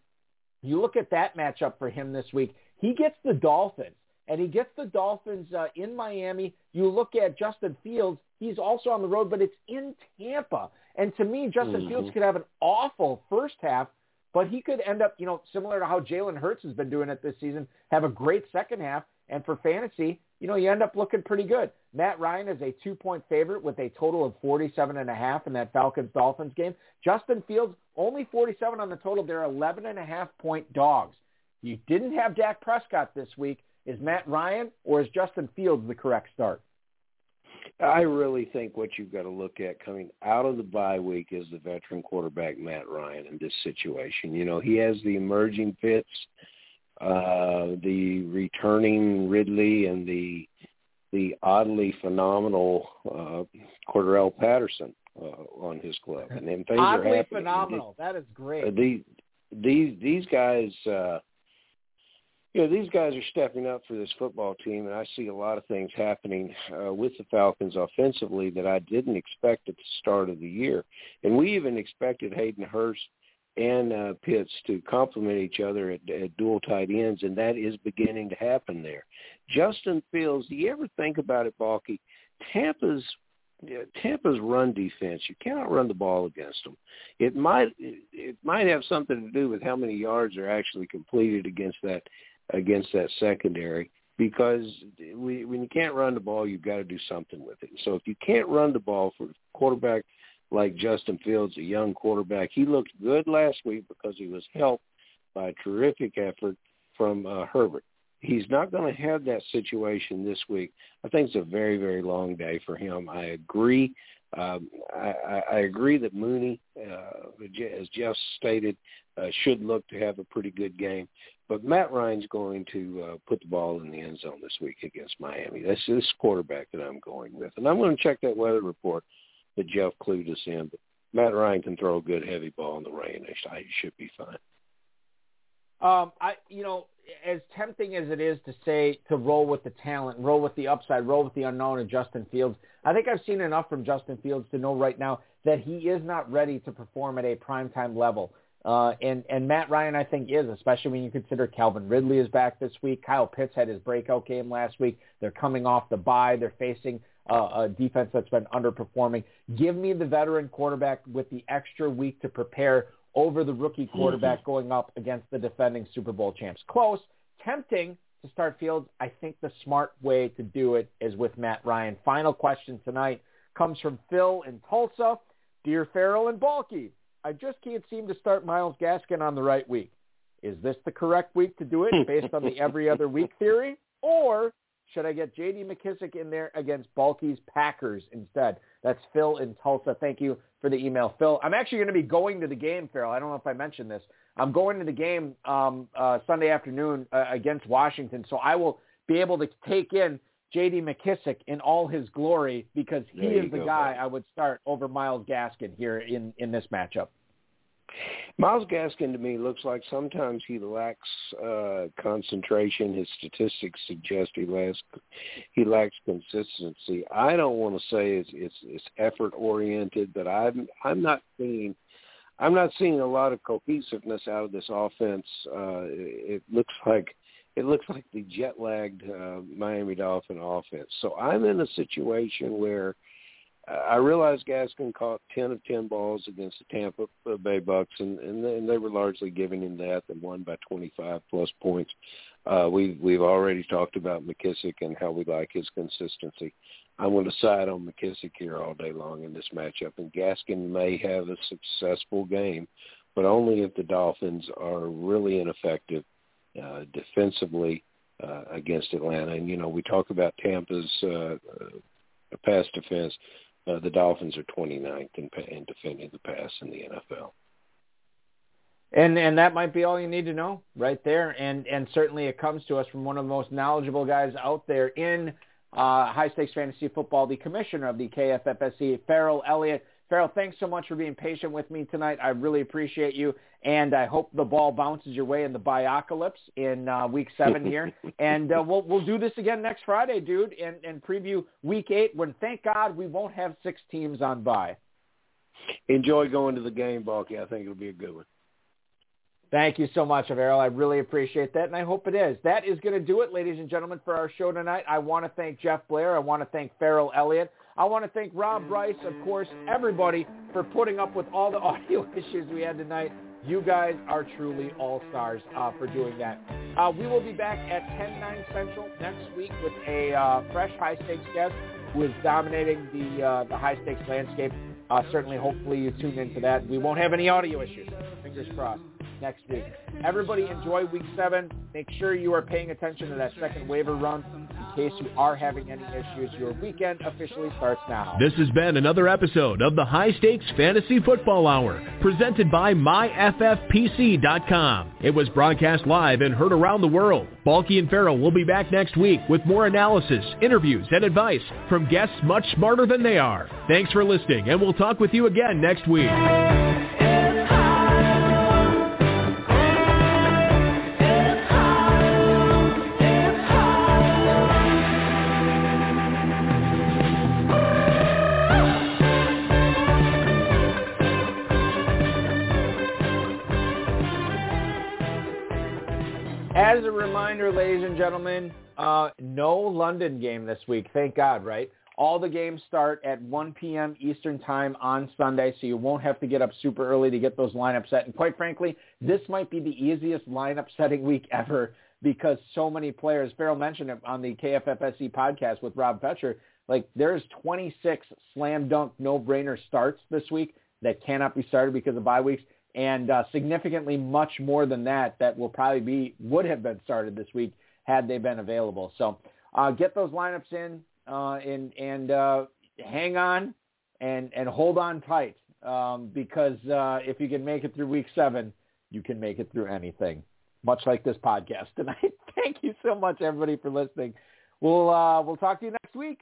C: you look at that matchup for him this week. He gets the Dolphins and he gets the Dolphins uh, in Miami. You look at Justin Fields; he's also on the road, but it's in Tampa. And to me, Justin mm-hmm. Fields could have an awful first half, but he could end up, you know, similar to how Jalen Hurts has been doing it this season, have a great second half. And for fantasy, you know, you end up looking pretty good. Matt Ryan is a two-point favorite with a total of 47 and a half in that Falcons-Dolphins game. Justin Fields, only 47 on the total. They're 11 and a half point dogs. You didn't have Dak Prescott this week. Is Matt Ryan or is Justin Fields the correct start?
E: I really think what you've got to look at coming out of the bye week is the veteran quarterback Matt Ryan in this situation. You know, he has the emerging Pitts, uh, the returning Ridley, and the the oddly phenomenal uh, Cordarrelle Patterson uh, on his club, and then things
C: oddly
E: are happening.
C: phenomenal. That is great. Uh,
E: these these these guys. Uh, know, these guys are stepping up for this football team, and I see a lot of things happening uh, with the Falcons offensively that I didn't expect at the start of the year. And we even expected Hayden Hurst and uh, Pitts to complement each other at, at dual tight ends, and that is beginning to happen there. Justin Fields, do you ever think about it, Balky? Tampa's Tampa's run defense, you cannot run the ball against them. It might it might have something to do with how many yards are actually completed against that against that secondary because we, when you can't run the ball, you've got to do something with it. So if you can't run the ball for quarterback like Justin Fields, a young quarterback, he looked good last week because he was helped by a terrific effort from uh, Herbert. He's not going to have that situation this week. I think it's a very, very long day for him. I agree. Um, I, I agree that Mooney, uh, as Jeff stated, uh, should look to have a pretty good game. But Matt Ryan's going to uh, put the ball in the end zone this week against Miami. That's this quarterback that I'm going with. And I'm going to check that weather report that Jeff clued us in. But Matt Ryan can throw a good heavy ball in the rain. He should be fine.
C: Um, I, you know, as tempting as it is to say to roll with the talent, roll with the upside, roll with the unknown of Justin Fields, I think I've seen enough from Justin Fields to know right now that he is not ready to perform at a primetime level. Uh, and, and Matt Ryan, I think, is, especially when you consider Calvin Ridley is back this week. Kyle Pitts had his breakout game last week. They're coming off the bye. They're facing uh, a defense that's been underperforming. Give me the veteran quarterback with the extra week to prepare over the rookie quarterback mm-hmm. going up against the defending Super Bowl champs. Close, tempting to start Fields. I think the smart way to do it is with Matt Ryan. Final question tonight comes from Phil in Tulsa. Dear Ferrell and Balky, I just can't seem to start Myles Gaskin on the right week. Is this the correct week to do it based on the every other week theory? Or should I get J.D. McKissic in there against Balky's Packers instead? That's Phil in Tulsa. Thank you for the email, Phil. I'm actually going to be going to the game, Ferrell. I don't know if I mentioned this. I'm going to the game um, uh, Sunday afternoon uh, against Washington, so I will be able to take in J.D. McKissic in all his glory because he is the go, guy I would start over Myles Gaskin here in in this matchup.
E: Myles Gaskin to me looks like sometimes he lacks uh, concentration. His statistics suggest he lacks he lacks consistency. I don't want to say it's it's, it's effort oriented, but I'm I'm not seeing I'm not seeing a lot of cohesiveness out of this offense. Uh, it, it looks like it looks like the jet lagged uh, Miami Dolphin offense. So I'm in a situation where I realized Gaskin caught 10 of 10 balls against the Tampa Bay Bucs, and, and, and they were largely giving him that and won by 25 plus points. Uh, we, we've already talked about McKissic and how we like his consistency. I'm going to side on McKissic here all day long in this matchup, and Gaskin may have a successful game, but only if the Dolphins are really ineffective uh, defensively uh, against Atlanta. And, you know, we talk about Tampa's uh, uh, pass defense uh, the Dolphins are 29th in, in defending the pass in the NFL.
C: And and that might be all you need to know right there. And and certainly it comes to us from one of the most knowledgeable guys out there in uh, high stakes fantasy football, the commissioner of the KFFSC, Ferrell Elliott. Ferrell, thanks so much for being patient with me tonight. I really appreciate you, and I hope the ball bounces your way in the biocalypse in uh, week seven here. and uh, we'll we'll do this again next Friday, dude, and, and preview week eight. When thank God we won't have six teams on bye.
E: Enjoy going to the game, Balky. I think it'll be a good one.
C: Thank you so much, Avero. I really appreciate that, and I hope it is. That is going to do it, ladies and gentlemen, for our show tonight. I want to thank Jeff Blair. I want to thank Ferrell Elliott. I want to thank Rob Bryce, of course, everybody for putting up with all the audio issues we had tonight. You guys are truly all-stars uh, for doing that. Uh, we will be back at 10, 9 Central next week with a uh, fresh high-stakes guest who is dominating the, uh, the high-stakes landscape. Uh, certainly, hopefully you tune into that. We won't have any audio issues. Fingers crossed next week. Everybody enjoy week seven. Make sure you are paying attention to that second waiver run in case you are having any issues. Your weekend officially starts now.
B: This has been another episode of the High Stakes Fantasy Football Hour, presented by MyFFPC.com. It was broadcast live and heard around the world. Balky and Ferrell will be back next week with more analysis, interviews, and advice from guests much smarter than they are. Thanks for listening, and we'll talk with you again next week.
C: Reminder, ladies and gentlemen, uh, no London game this week. Thank God, right? All the games start at 1 p.m. Eastern time on Sunday, so you won't have to get up super early to get those lineups set. And quite frankly, this might be the easiest lineup setting week ever because so many players, Ferrell mentioned it on the KFFSC podcast with Rob Fetcher, like there's 26 slam dunk no-brainer starts this week that cannot be started because of bye weeks and uh, significantly much more than that that will probably be would have been started this week had they been available. So uh, get those lineups in uh, and and uh, hang on and and hold on tight um, because uh, if you can make it through week seven, you can make it through anything. Much like this podcast tonight. Thank you so much, everybody, for listening. We'll uh, we'll talk to you next week.